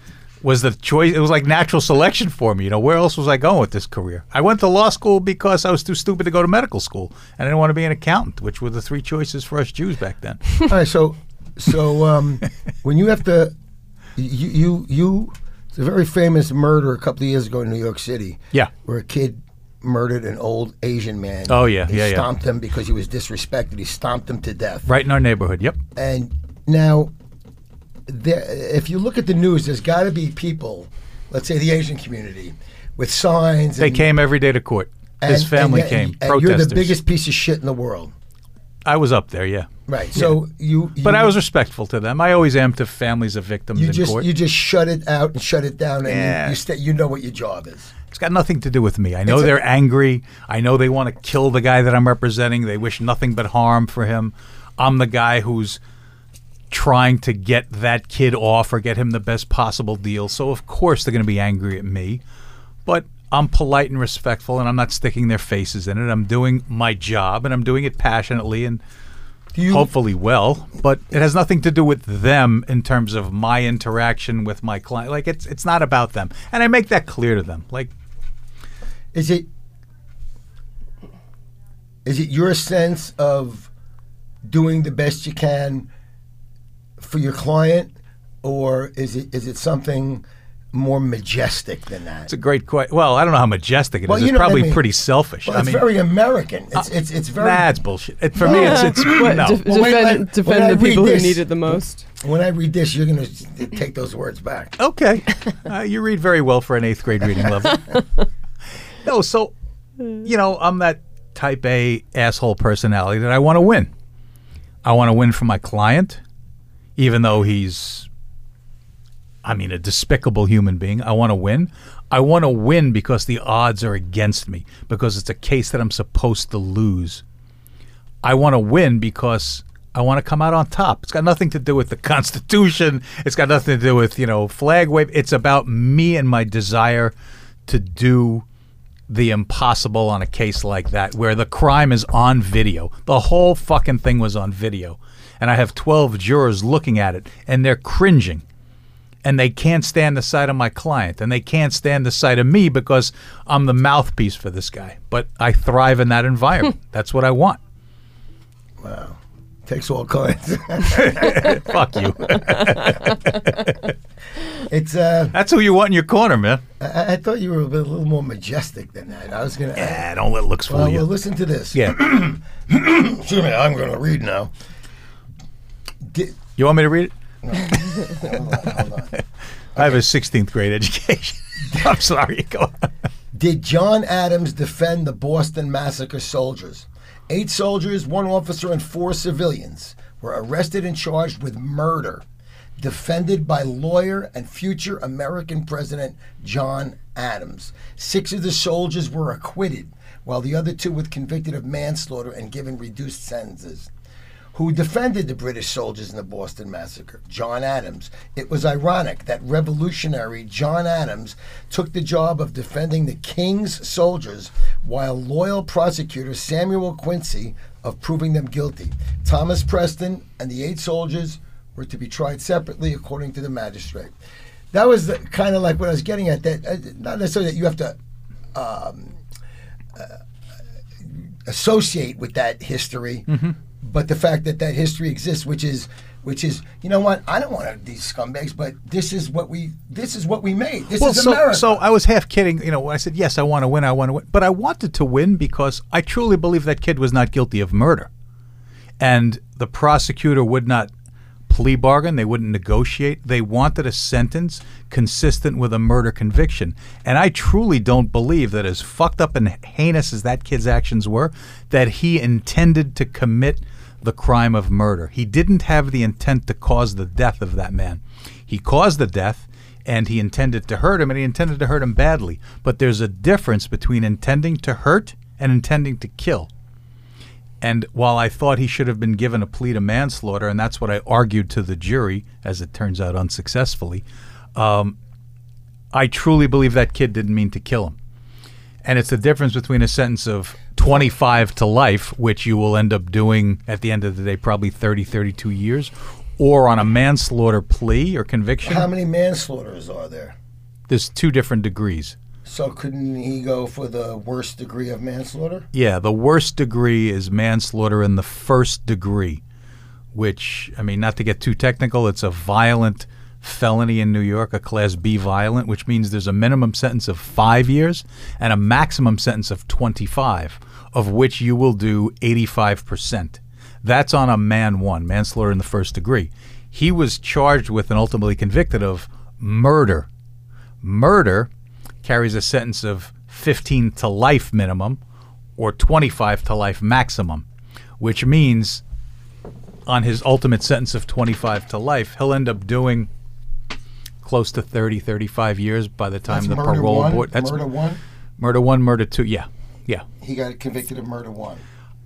was the choice. It was like natural selection for me. You know, where else was I going with this career? I went to law school because I was too stupid to go to medical school, and I didn't want to be an accountant, which were the three choices for us Jews back then. All right, so so um, when you have to, you you you, it's a very famous murder a couple of years ago in New York City. Yeah. where a kid murdered an old Asian man. Oh, yeah, he yeah, yeah. stomped him because he was disrespected. He stomped him to death. right in our neighborhood. Yep. And now, there, if you look at the news, there's got to be people, let's say the Asian community, with signs. They and, came every day to court. His family and- came. And, you're the biggest piece of shit in the world. I was up there, yeah. Right. So you, you But I was respectful to them. I always am to families of victims you in just court. you just shut it out and shut it down, and Yeah. you you, you know what your job is. It's got nothing to do with me. I know It's a- they're angry. I know they want to kill the guy that I'm representing. They wish nothing but harm for him. I'm the guy who's trying to get that kid off or get him the best possible deal. So of course they're going to be angry at me. But I'm polite and respectful and I'm not sticking their faces in it. I'm doing my job and I'm doing it passionately and you hopefully well, but it has nothing to do with them in terms of my interaction with my client. Like it's it's not about them. And I make that clear to them. Like is it is it your sense of doing the best you can for your client, or is it is it something more majestic than that? It's a great question. Well, I don't know how majestic it is. Well, you It's know what I probably mean. pretty selfish. Well, I it's mean, uh, very American. It's it's it's very. nah, bullshit. It, for me, it's it's no. def- Well, defend wait, when defend the read people who need it the most. when I read this, you're gonna take those words back. Okay, uh, you read very well for an eighth grade reading level. no, so you know, I'm that type A asshole personality that I want to win. I want to win for my client, even though he's, I mean, a despicable human being. I want to win. I want to win because the odds are against me, because it's a case that I'm supposed to lose. I want to win because I want to come out on top. It's got nothing to do with the Constitution. It's got nothing to do with, you know, flag wave. It's about me and my desire to do the impossible on a case like that where the crime is on video. The whole fucking thing was on video. And I have 12 jurors looking at it and they're cringing. And they can't stand the sight of my client and they can't stand the sight of me because I'm the mouthpiece for this guy. But I thrive in that environment. Hmm. That's what I want. Wow, takes all kinds. Fuck you. it's uh, That's who you want in your corner, man. I, I thought you were a, bit, a little more majestic than that. I was gonna. Ah, don't let looks fool you. well, listen to this. yeah. Excuse me, I'm going to read now. Did, You want me to read it? hold on, hold on. I have a 16th grade education. I'm sorry. Go on. Did John Adams defend the Boston Massacre soldiers? Eight soldiers, one officer, and four civilians were arrested and charged with murder, defended by lawyer and future American President John Adams. Six of the soldiers were acquitted, while the other two were convicted of manslaughter and given reduced sentences. Who defended the British soldiers in the Boston Massacre, John Adams. It was ironic that revolutionary John Adams took the job of defending the King's soldiers while loyal prosecutor Samuel Quincy of proving them guilty. Thomas Preston and the eight soldiers were to be tried separately according to the magistrate. that was the, kind of like what I was getting at. That uh, not necessarily that you have to um, uh, associate with that history, Mm-hmm. But the fact that that history exists, which is which is you know what I don't want these scumbags, but this is what we this is what we made. This Well, is so, America. so I was half kidding. You know, I said yes, I want to win. I want to win, but I wanted to win because I truly believe that kid was not guilty of murder, and the prosecutor would not plea bargain. They wouldn't negotiate. They wanted a sentence consistent with a murder conviction, and I truly don't believe that as fucked up and heinous as that kid's actions were, that he intended to commit the crime of murder. He didn't have the intent to cause the death of that man. He caused the death and he intended to hurt him and he intended to hurt him badly. But there's a difference between intending to hurt and intending to kill. And while I thought he should have been given a plea to manslaughter, and that's what I argued to the jury, as it turns out unsuccessfully, um, I truly believe that kid didn't mean to kill him. And it's the difference between a sentence of 25 to life, which you will end up doing at the end of the day, probably 30, 32 years, or on a manslaughter plea or conviction. how many manslaughters are there? There's two different degrees. So couldn't he go for the worst degree of manslaughter? Yeah, the worst degree is manslaughter in the first degree, which, I mean, not to get too technical, it's a violent felony in New York, a Class B violent, which means there's a minimum sentence of five years and a maximum sentence of 25, of which you will do 85%. That's on a man one, manslaughter in the first degree. He was charged with and ultimately convicted of murder. Murder carries a sentence of 15 to life minimum or 25 to life maximum, which means on his ultimate sentence of 25 to life, he'll end up doing close to 30, 35 years by the time That's the parole one. board. That's murder one. murder one, murder two. Yeah, yeah. He got convicted of murder one.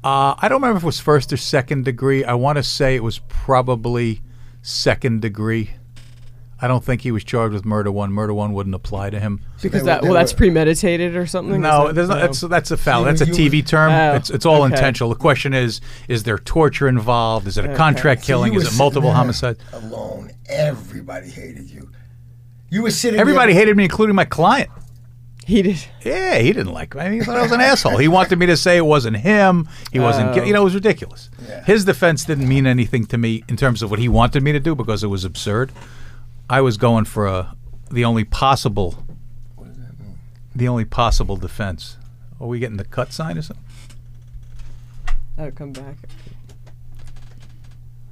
Uh, I don't remember if it was first or second degree. I want to say it was probably second degree. I don't think he was charged with murder one. Murder one wouldn't apply to him. Because that they well, that's were- premeditated or something. No, Is that- there's not, that's that's a foul. That's a TV term. Oh, it's it's all okay. intentional. The question is: Is there torture involved? Is it a contract So killing? you Is it multiple there homicide? Alone, everybody hated you. You were sitting. Everybody there, hated me, including my client. He did. Yeah, he didn't like me. I mean, he thought I was an asshole. He wanted me to say it wasn't him. He wasn't. Oh. You know, it was ridiculous. Yeah. His defense didn't mean anything to me in terms of what he wanted me to do because it was absurd. I was going for a the only possible. What does that mean? The only possible defense. Are we getting the cut sign or something? I'll come back.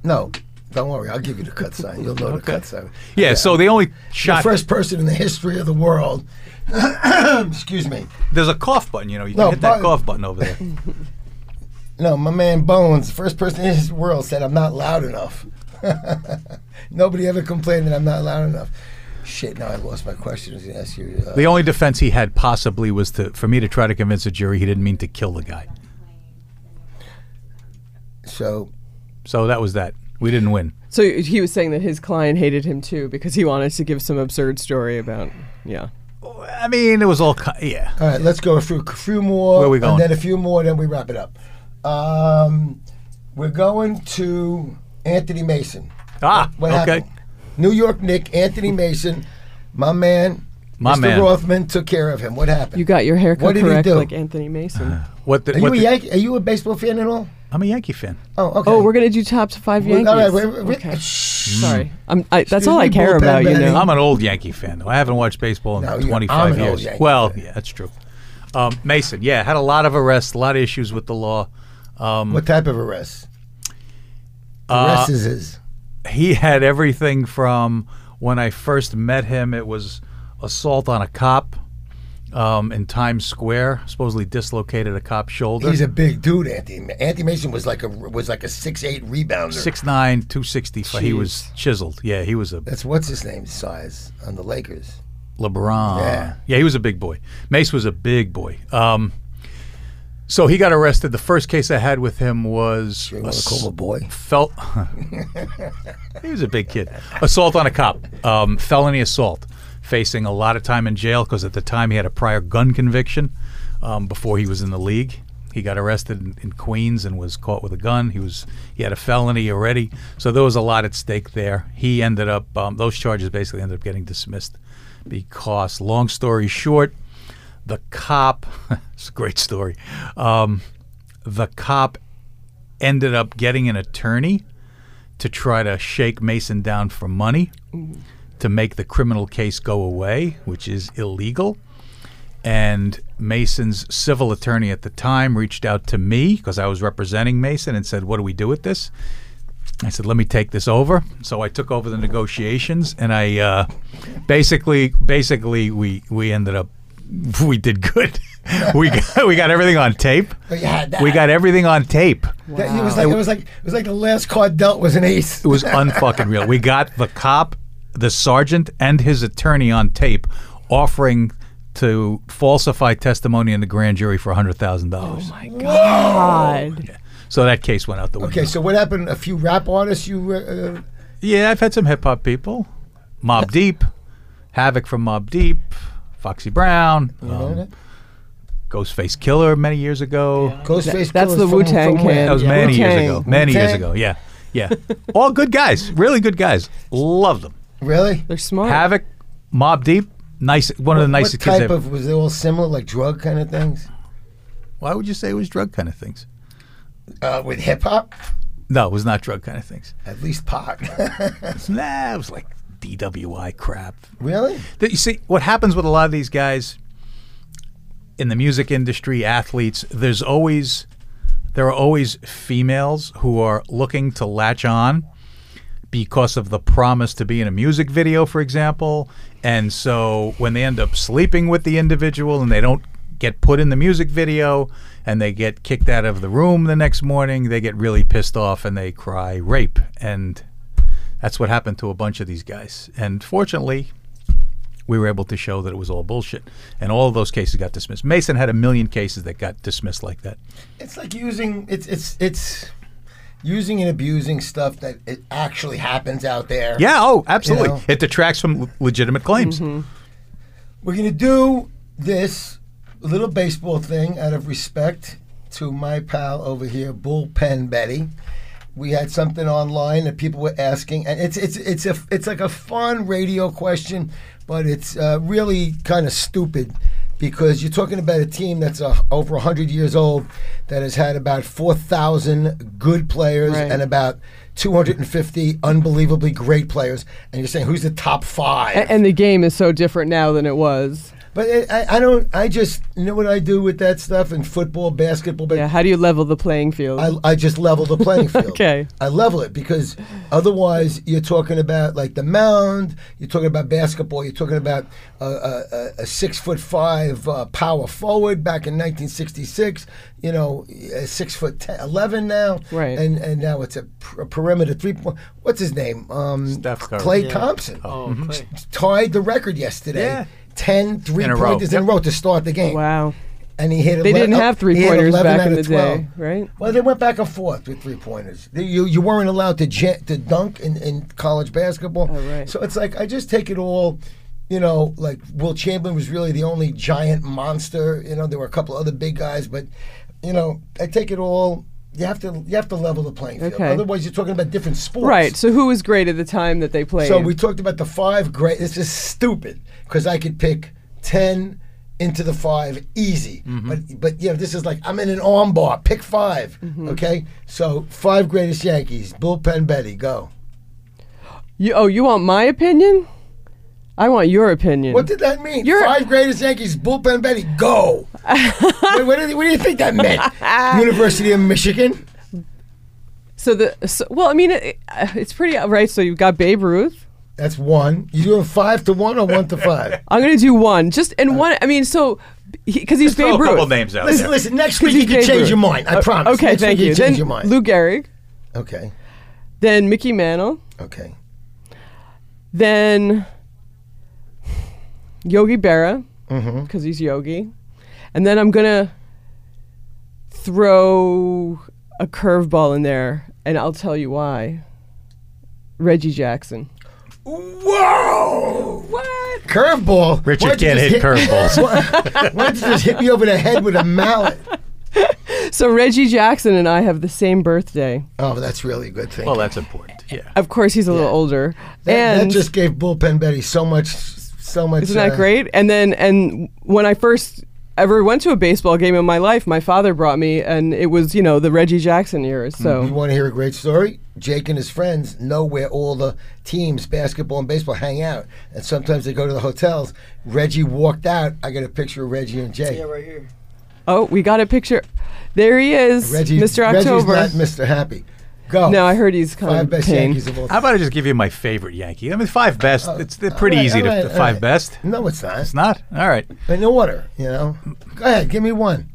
No, don't worry. I'll give you the cut sign. You'll know the cut sign. Yeah. So the only The first person in the history of the world. excuse me. There's a cough button. You know, you can hit that but- cough button over there. No, my man Bones, first person in his world, said I'm not loud enough. Nobody ever complained that I'm not loud enough. Shit, now I lost my question. I was going to ask you. Uh, the only defense he had possibly was to for me to try to convince a jury he didn't mean to kill the guy. so, So that was that. We didn't win. So he was saying that his client hated him too because he wanted to give some absurd story about yeah. I mean, it was all ki- yeah. all right, let's go through a few more. Where we going? And then a few more, then we wrap it up. Um, we're going to Anthony Mason. Ah, What okay. happened? New York Nick, Anthony Mason, my man. My Mr. man. Rothman took care of him. What happened? You got your haircut What did he do? like Anthony Mason. What the, Are you what a the- Yankee? Are you a baseball fan at all? I'm a Yankee fan. Oh, okay. Oh, we're gonna do top five Well, Yankees. all right, wait, wait, okay. shh. Sorry, I'm, I, that's Excuse all I me, care bullpen about. You Benny. know. I'm an old Yankee fan, though. I haven't watched baseball in No, you're- 25 I'm an old years. Yankee well, fan. yeah, that's true. Um, Mason, yeah, had a lot of arrests, a lot of issues with the law. Um, What type of arrest? uh, Arrest is his. he had everything from when I first met him, it was assault on a cop um, in Times Square, supposedly dislocated a cop's shoulder. He's a big dude, Anthony. Anthony Mason was like a was like a six eight rebounder. 6'9", 260. He was chiseled. Yeah, he was a That's what's his name size on the Lakers. LeBron. Yeah. Yeah. he was a big boy. Mace was a big boy. Um, so he got arrested. The first case I had with him was You want to call a boy? felt. he was a big kid. Assault on a cop, um, felony assault, facing a lot of time in jail because at the time he had a prior gun conviction um, before he was in the league. He got arrested in, in Queens and was caught with a gun. He was he had a felony already, so there was a lot at stake there. He ended up um, those charges basically ended up getting dismissed because, long story short, the cop. it's a great story. Um, the cop ended up getting an attorney to try to shake Mason down for money to make the criminal case go away, which is illegal. And Mason's civil attorney at the time reached out to me because I was representing Mason and said, What do we do with this? I said, "Let me take this over." So I took over the negotiations, and I uh, basically, basically, we we ended up, we did good. we got, we got everything on tape. But you had that. We got everything on tape. That- it was like it was like it was like the last card dealt was an ace. It was unfucking real. We got the cop, the sergeant, and his attorney on tape offering to falsify testimony in the grand jury for hundred thousand dollars. Oh my God. So that case went out the window. Okay, so what happened? A few rap artists you uh, Yeah, I've had some hip hop people. Mobb Deep, Havoc from Mob Deep, Foxy Brown, um, Ghostface Killah many years ago. Ghostface. That's the Wu-Tang from? Clan. That was Yeah. many years Wu-Tang. ago. Many years Wu-Tang? ago. Yeah, yeah. All good guys, really good guys. Love them. Really? They're smart. Havoc, Mobb Deep, nice. One of the What nicest kids. type ever. of was they all similar, like drug kind of things? Why would you say it was drug kind of things? Uh, with hip hop, No, it was not drug kind of things. at least pot. Nah, it was like DWI crap. really? That you see, what happens with a lot of these guys in the music industry, athletes, there's always there are always females who are looking to latch on because of the promise to be in a music video, for example. And so when they end up sleeping with the individual and they don't get put in the music video and they get kicked out of the room the next morning, they get really pissed off and they cry rape. And that's what happened to a bunch of these guys. And fortunately, we were able to show that it was all bullshit. And all of those cases got dismissed. Mason had a million cases that got dismissed like that. It's like using it's it's it's using and abusing stuff that it actually happens out there. Yeah, oh, absolutely. know? It detracts from l- legitimate claims. We're gonna do this little baseball thing out of respect to my pal over here, Bullpen Betty. We had something online that people were asking, and it's it's it's a it's like a fun radio question, but it's uh, really kind of stupid because you're talking about a team that's uh, over hundred years old that has had about four thousand good players Right. and about 250 unbelievably great players, and you're saying who's the top five? A- and the game is so different now than it was. But it, I, I don't. I just you know what I do with that stuff in football, basketball. But Yeah. How do you level the playing field? I, I just level the playing field. Okay. I level it because otherwise you're talking about like the mound. You're talking about basketball. You're talking about a, a, a- a six foot five uh, power forward back in 1966. You know, a six foot 10, 11 now. Right. And and now it's a, per- a perimeter three point. What's his name? Um, Steph Curry. Klay Yeah. Thompson Oh, Klay. tied the record yesterday. Yeah. 10 three In a row. pointers in a row to start the game. wow. And he hit. They 11 didn't have three pointers 11 back out in of the 12. day, right? Well, they went back and forth with three pointers. You you weren't allowed to j- to dunk in, in college basketball. Oh, right. So it's like I just take it all. You know, like Wilt Chamberlain was really the only giant monster. You know, there were a couple other big guys, but you know, I take it all. You have to you have to level the playing field. Okay. Otherwise, you're talking about different sports. Right. So who was great at the time that they played? So we talked about the five great. This is stupid because I could pick ten into the five easy. Mm-hmm. But but you know this is like I'm in an arm bar. Pick 5 Mm-hmm. Okay. So five greatest Yankees. Bullpen Betty. Go. you, oh, you want my opinion? I want your opinion. What did that mean? You're- five greatest Yankees. Bullpen Betty. Go. Wait, what, do you, what do you think that meant? University of Michigan. so the so, well, I mean, it, uh, it's pretty right. So you've got Babe Ruth. That's one. You doing five to one or one to five? I'm gonna do one. Just and one. I mean, so because he's Throw Babe a couple names out Listen, there. listen. Next 'Cause week you can Babe change Ruth. your mind. I Uh, promise. Okay, Next thank week you. change Then your mind. Lou Gehrig. okay. Then Mickey Mantle. Okay. Then Yogi Berra, Mm-hmm. because he's Yogi. And then I'm gonna throw a curveball in there, and I'll tell you why. Reggie Jackson. Whoa! What? Curveball. Richard Why don't you can't just hit curveballs. Why, why don't you just hit me over the head with a mallet? So Reggie Jackson and I have the same birthday. Oh, that's really a good thing. Well, that's important. Yeah. Of course, he's a little older, that, and that just gave Bullpen Betty so much, so much. Isn't that uh, great? And then, and when I first ever went to a baseball game in my life, my father brought me, and it was, you know, the Reggie Jackson years. So, You want to hear a great story? Jake and his friends know where all the teams, basketball and baseball, hang out, and sometimes they go to the hotels. Reggie walked out. I got a picture of Reggie and Jake. Yeah, right here. oh, we got a picture. There he is, Reggie, Mr. Reggie's October. not Mr. Happy. Go. no, I heard he's kind Five of best pain. Yankees of all How time. about I just give you my favorite Yankee? I mean, five best. it's they're pretty All right, easy all to right, all five right. best. No, it's not. It's not. All right. In order, you know. Go ahead, give me one.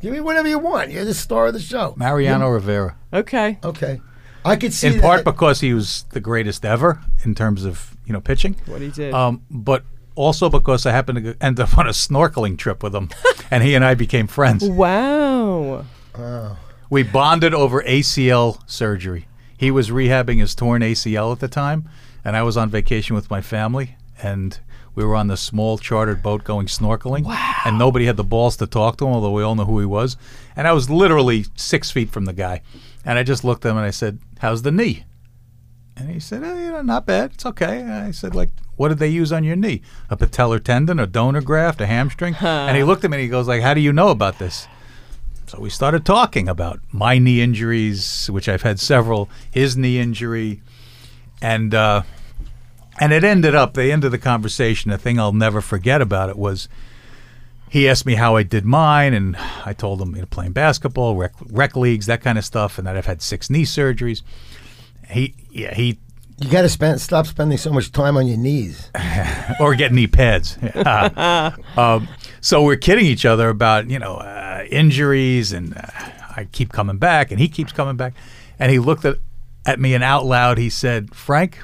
Give me whatever you want. You're the star of the show. Mariano Rivera. Okay. Okay. I could see In part because he was the greatest ever in terms of you know pitching. What he did. Um, but also because I happened to end up on a snorkeling trip with him, and he and I became friends. Wow. Wow. We bonded over ACL surgery. He was rehabbing his torn ACL at the time, and I was on vacation with my family, and we were on the small chartered boat going snorkeling. Wow. And nobody had the balls to talk to him, although we all know who he was. And I was literally six feet from the guy. And I just looked at him and I said, How's the knee? And he said, eh, you know, not bad. It's okay. And I said, like, what did they use on your knee? A patellar tendon, a donor graft, a hamstring? And he looked at me and he goes, like, how do you know about this? So we started talking about my knee injuries, which I've had several, his knee injury, and uh, and it ended up the end of the conversation. The thing I'll never forget about it was he asked me how I did mine, and I told him you know playing basketball, rec, rec leagues, that kind of stuff, and that I've had six knee surgeries. He yeah he you got to spend stop spending so much time on your knees. or get knee pads. um, so we're kidding each other about you know uh, injuries, and uh, I keep coming back, and he keeps coming back, and he looked at at me and out loud he said, "Frank,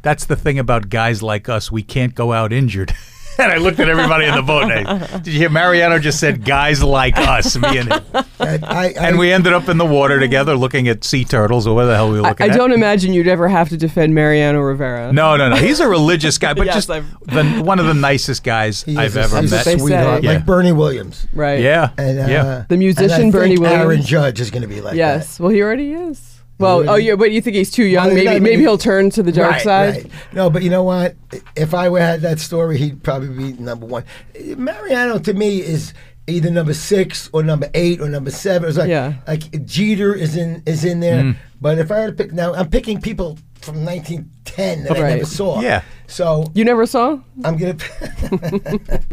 that's the thing about guys like us. We can't go out injured." and I looked at everybody in the boat. And I, Did you hear Mariano just said, "Guys like us," me and him, I, I, and we ended up in the water together, looking at sea turtles or what the hell we were I, looking I at. don't imagine you'd ever have to defend Mariano Rivera. No, no, no. He's a religious guy, but Yes, just the, one of the nicest guys he I've a, ever he's met. a sweetheart, say. like Bernie Williams. Right. Yeah, And uh, yeah. The musician and I Bernie Williams. Aaron Judge is going to be like Yes. Well, he already is. Well, oh yeah, but you think he's too young? Well, maybe maybe he- he'll turn to the dark right, side. right. No, but you know what? If I had that story, he'd probably be number one. Mariano to me is either number six or number eight or number seven. It's like Yeah. like Jeter is in is in there. Mm. But if I had to pick now, I'm picking people from 1910 that I never saw. Yeah. So You never saw? I'm gonna.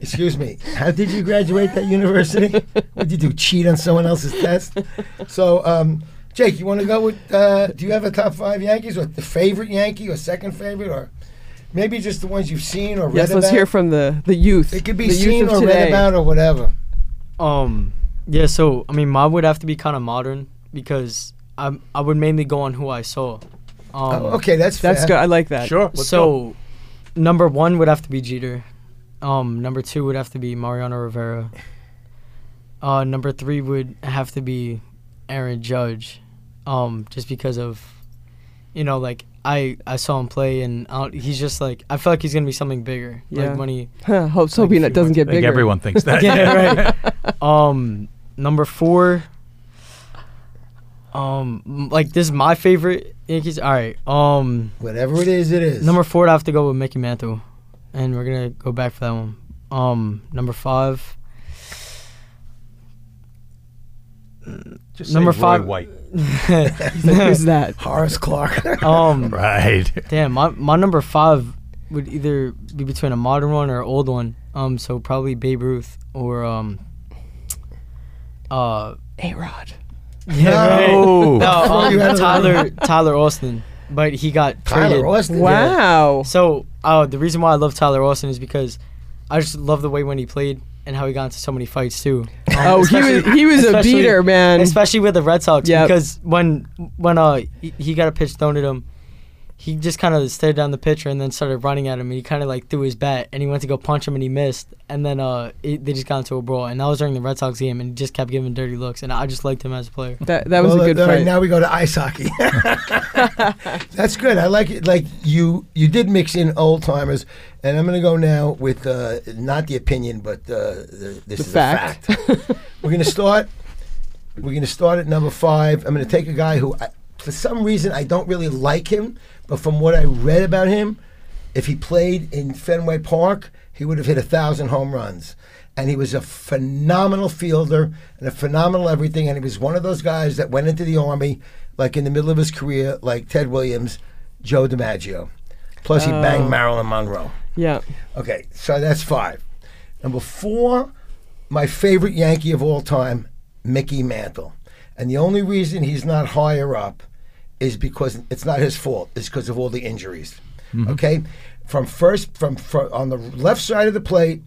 Excuse me. How did you graduate that university? What did you do? Cheat on someone else's test? So, um, Jake, you want to go with? Uh, do you have a top five Yankees, or the favorite Yankee, or second favorite, or maybe just the ones you've seen or read Yes. Let's about? hear from the the youth. It could be the seen youth of or read about or whatever. Um, yeah. So I mean, mine would have to be kind of modern because I I would mainly go on who I saw. Um, Oh, okay, that's fair. That's good. I like that. Sure. let's go. so, number one would have to be Jeter. Um, number two would have to be Mariano Rivera. Uh, number three would have to be Aaron Judge, um, just because of, you know, like I I saw him play and I don't- he's just like I feel like he's gonna be something bigger. Yeah. Like when he Huh, hopes hoping that doesn't get I think bigger. everyone thinks that. yeah right. Um, number four. Um, like this is my favorite Yankees. All right. Um, Whatever it is, it is. number four, I have to go with Mickey Mantle, and we're gonna go back for that one. Um, number five. Just Number say Roy five- White. Who's that? Horace Clarke. um, Right. damn, my my number five would either be between a modern one or an old one. Um, so probably Babe Ruth or um. Uh, A Rod. yeah, right. Oh. No, um, You had it Tyler Tyler Austin, but he got Tyler traded. Austin. Wow. So, uh, the reason why I love Tyler Austin is because I just love the way when he played and how he got into so many fights too. Um, Oh, he was he was a beater, man. especially with the Red Sox. Yep. Because when when uh he, he got a pitch thrown at him, he just kind of stared down the pitcher and then started running at him. And he kind of like threw his bat and he went to go punch him and he missed. And then uh, it, they just got into a brawl. And that was during the Red Sox game, and he just kept giving dirty looks. And I just liked him as a player. That that was Well, a good all right, fight. now we go to ice hockey. That's good. I like it. Like you, you did mix in old timers, and I'm going to go now with uh, not the opinion, but uh, the, this The is fact. a fact. We're going to start. We're going to start at number five. I'm going to take a guy who, I, for some reason, I don't really like him, but from what I read about him, if he played in Fenway Park, he would have hit a thousand home runs. And he was a phenomenal fielder and a phenomenal everything. And he was one of those guys that went into the army, like in the middle of his career, like Ted Williams, Joe DiMaggio. Plus, he banged oh. Marilyn Monroe. yeah. Okay, so that's five. Number four, my favorite Yankee of all time, Mickey Mantle. And the only reason he's not higher up is because it's not his fault. It's because of all the injuries. Mm-hmm. Okay, from first from fir- on the left side of the plate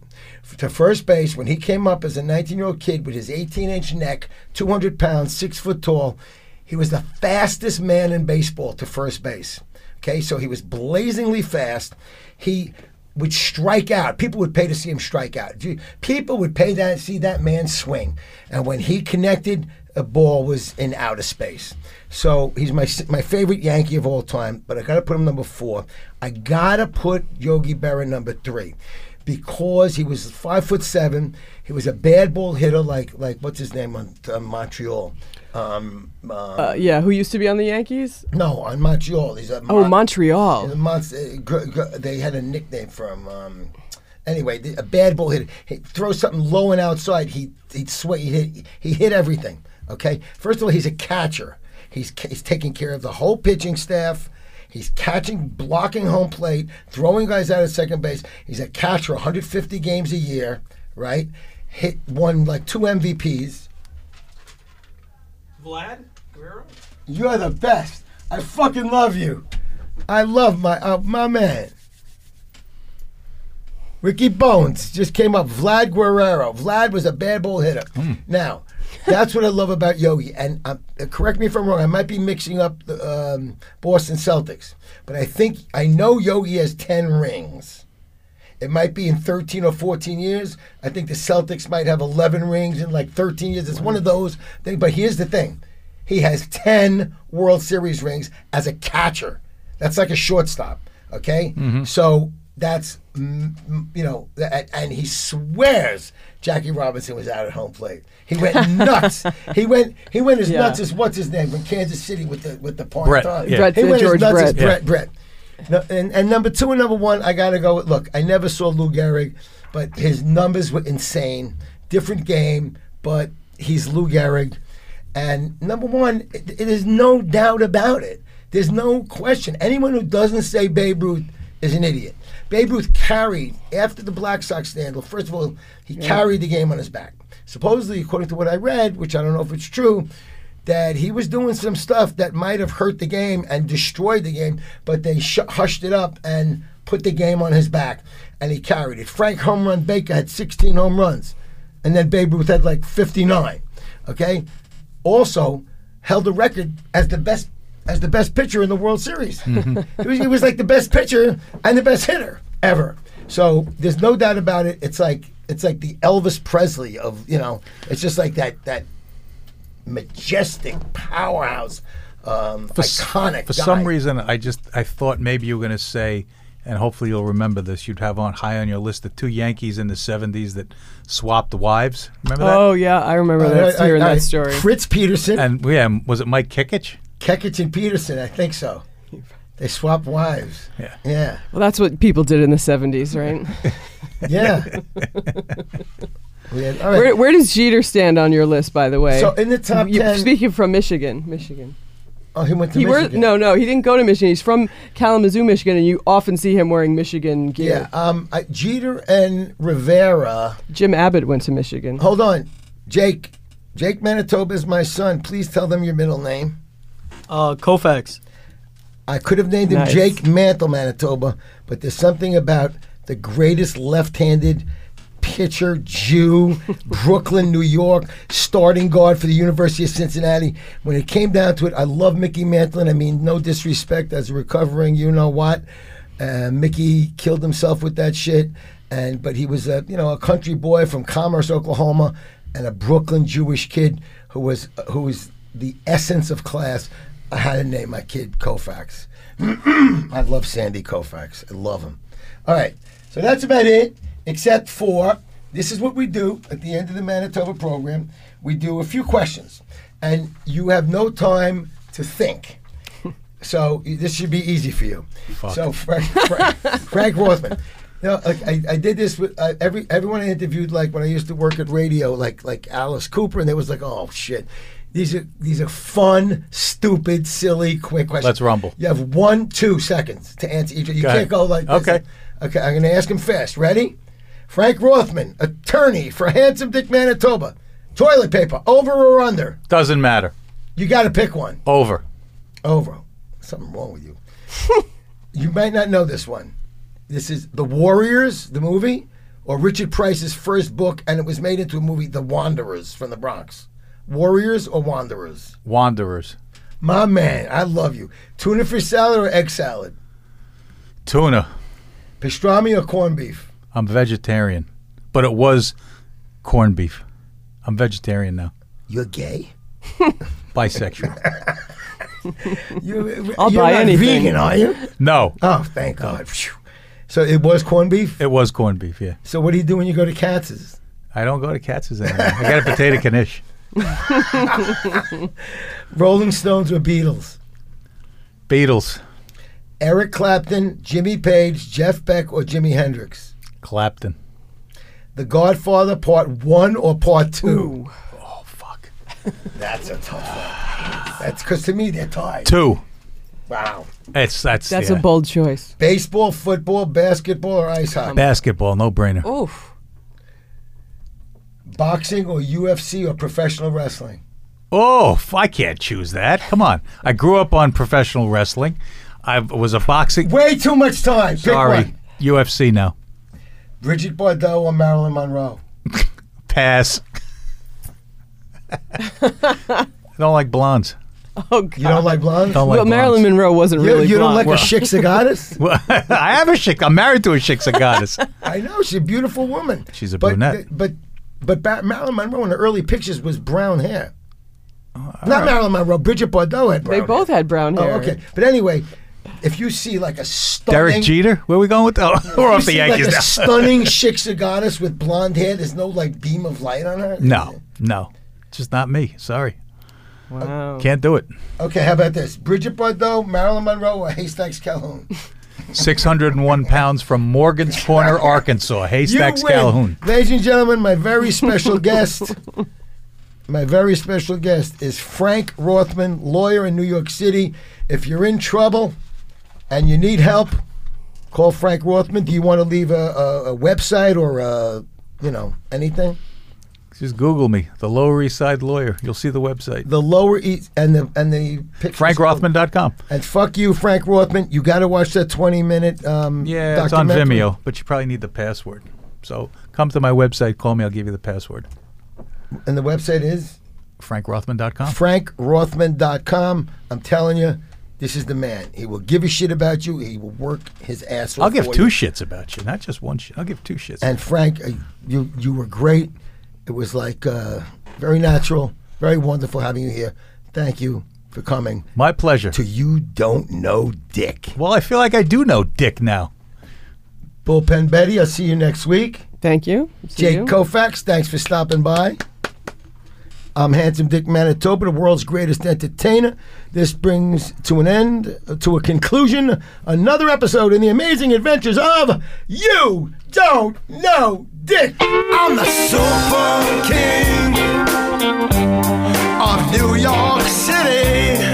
to first base when he came up as a 19-year-old kid with his 18-inch neck, 200 pounds, six foot tall. He was the fastest man in baseball to first base. Okay, so he was blazingly fast. He would strike out. People would pay to see him strike out. People would pay that see that man swing. And when he connected, a ball was in outer space. So he's my my favorite Yankee of all time. But I got to put him number four. I got to put Yogi Berra number three because he was five foot seven. He was a bad ball hitter, like like what's his name on uh, Montreal. Um, uh, Uh, yeah. Who used to be on the Yankees? no, on Montreal. He's a Oh, Mon- Montreal. the Mons- uh, they had a nickname for him. Um, anyway, the, a bad ball hitter. He throw something low and outside. He he'd sway. He hit, he hit everything. Okay. First of all, he's a catcher. He's he's taking care of the whole pitching staff. He's catching, blocking home plate, throwing guys out at second base. He's a catcher, 150 games a year, right? Hit won like two MVPs. Vlad Guerrero? You're the best. I fucking love you. I love my uh, my man. Ricky Bones just came up. Vlad Guerrero. Vlad was a bad ball hitter. Now, that's what I love about Yogi. And um, uh, correct me if I'm wrong. I might be mixing up the um, Boston Celtics, but I think I know Yogi has ten rings. It might be in 13 or 14 years. I think the Celtics might have 11 rings in like 13 years. It's one of those things. But here's the thing he has 10 World Series rings as a catcher. That's like a shortstop, okay? So that's, you know, and he swears Jackie Robinson was out at home plate. He went nuts. he went he went as Yeah. nuts as what's his name from Kansas City with the with the part Brett, time. yeah. Brett, he uh, went George as nuts as Brett. Brett. Brett. No, and, and number two and number one, I gotta go with. Look, I never saw Lou Gehrig, but his numbers were insane. Different game, but he's Lou Gehrig. And number one, it, it is no doubt about it. There's no question. Anyone who doesn't say Babe Ruth is an idiot. Babe Ruth carried after the Black Sox scandal. First of all, he carried the game on his back. Supposedly, according to what I read, which I don't know if it's true, that he was doing some stuff that might have hurt the game and destroyed the game, but they sh- hushed it up and put the game on his back, and he carried it. Frank Home Run Baker had 16 home runs, and then Babe Ruth had like 59. Okay, also held the record as the best as the best pitcher in the World Series. he, was, he was like the best pitcher and the best hitter ever. So there's no doubt about it. It's like it's like the Elvis Presley of you know. It's just like that that majestic powerhouse, um, s- iconic. For guy. some reason, I just I thought maybe you were going to say, and hopefully you'll remember this. You'd have on high on your list the two Yankees in the '70s that swapped wives. Remember that? Oh yeah, I remember Uh, that. uh, hearing uh, that story. Fritz Peterson, And yeah, was it Mike Kekich? Kekich and Peterson. I think so. They swapped wives. Yeah. Yeah. Well, that's what people did in the '70s, right? Yeah. Had- all right. where, where does Jeter stand on your list, by the way? So in the top You- 10 Speaking from Michigan, Michigan. oh, he went to He were, Michigan. no, no, he didn't go to Michigan. He's from Kalamazoo, Michigan, and you often see him wearing Michigan Yeah. gear. Um, I, Jeter and Rivera. Jim Abbott went to Michigan. Hold on, Jake. Jake Manitoba is my son. Please tell them your middle name. Uh, Koufax. I could have named him Nice. Jake Mantle Manitoba, but there's something about the greatest left-handed pitcher, Jew, Brooklyn, New York, starting guard for the University of Cincinnati. When it came down to it, I love Mickey Mantlin. I mean, no disrespect as a recovering, you know what. Uh, Mickey killed himself with that shit, and but he was a you know a country boy from Commerce, Oklahoma, and a Brooklyn Jewish kid who was who was the essence of class. I had to name my kid Koufax. I love Sandy Koufax. I love him. All right, so that's about it, except for this is what we do at the end of the Manitoba program. We do a few questions, and you have no time to think. So this should be easy for you. So Frank, Frank, Frank Rothman. You know, like I, I did this with uh, every everyone I interviewed. Like when I used to work at radio, like like Alice Cooper, and they was like, "Oh shit, these are these are fun, stupid, silly, quick questions." Let's rumble. You have one, two seconds to answer each. You Go can't ahead. go like this. Okay. Okay, I'm going to ask him fast. Ready? Frank Rothman, attorney for Handsome Dick Manitoba. Toilet paper, over or under? Doesn't matter. You got to pick one. Over. Over. Something wrong with you. you might not know this one. This is The Warriors, the movie, or Richard Price's first book, and it was made into a movie, The Wanderers from the Bronx. Warriors or Wanderers? Wanderers. My man, I love you. Tuna fish salad or egg salad? Tuna. Pastrami or corned beef? I'm vegetarian, but it was corned beef. I'm vegetarian now. You're gay? Bisexual. You, I'll you're buy not anything. vegan, are you? no, Oh, thank God. Phew. So it was corned beef? it was corned beef. Yeah. So what do you do when you go to Katz's? I don't go to Katz's anymore. I got a potato knish. Rolling Stones or Beatles? Beatles. Eric Clapton, Jimmy Page, Jeff Beck, or Jimi Hendrix? Clapton. The Godfather Part 1 or Part 2? Ooh. Oh fuck. That's a tough one. That's because to me they're tied. Two. Wow. It's that's That's yeah. a bold choice. Baseball, football, basketball, or ice hockey? basketball. No brainer. Oof. Boxing or UFC or professional wrestling? Oh, I can't choose that. Come on. I grew up on professional wrestling. I was a boxing. Way too much time. Pick Sorry, one. UFC now. Bridget Bardot or Marilyn Monroe? Pass. I don't like blondes. Oh God. You don't like blondes? Don't like well, Marilyn. Monroe wasn't You, really you don't blonde. like a Shiksa goddess? Well, I have a chick. I'm married to a Shiksa goddess. I know she's a beautiful woman. She's a but, brunette. But but Ba- Marilyn Monroe in the early pictures was brown hair. Uh, Not Marilyn Monroe. Bridget Bardot had brown. They both had brown hair. Oh, okay. But anyway, if you see like a stunning, Derek Jeter. Where are we going with that? if We're off the Yankees like a now. stunning chick goddess with blonde hair. There's no like beam of light on her. no, no, just not me. Sorry, Wow. can't do it. Okay, how about this? Bridget Bardot, Marilyn Monroe, or Haystacks Calhoun? 601 pounds from Morgan's Corner, Arkansas. Haystacks You win. Calhoun. Ladies and gentlemen, my very special guest, my very special guest is Frank Rothman, lawyer in New York City. If you're in trouble and you need help, call Frank Rothman. Do you want to leave a, a, a website or a, you know anything? Just Google me, the Lower East Side Lawyer. You'll see the website. The Lower East and the and the pictures- FrankRothman.com. And fuck you, Frank Rothman. You got to watch that 20 minute. Um, Yeah, it's on. Vimeo, but you probably need the password. So come to my website, call me, I'll give you the password. And the website is FrankRothman.com. frankrothman.com. I'm telling you, this is the man. He will give a shit about you. He will work his ass off. I'll give two you. shits about you, not just one shit. I'll give two shits. And Frank, uh, you you were great. It was like uh, very natural, very wonderful having you here. Thank you for coming my pleasure. to You Don't Know Dick. Well, I feel like I do know Dick now. Bullpen Betty, I'll see you next week. Thank you. See Jake you. Koufax, thanks for stopping by. I'm Handsome Dick Manitoba, the world's greatest entertainer. This brings to an end, to a conclusion, another episode in the amazing adventures of You Don't Know Dick. I'm the Super King of New York City.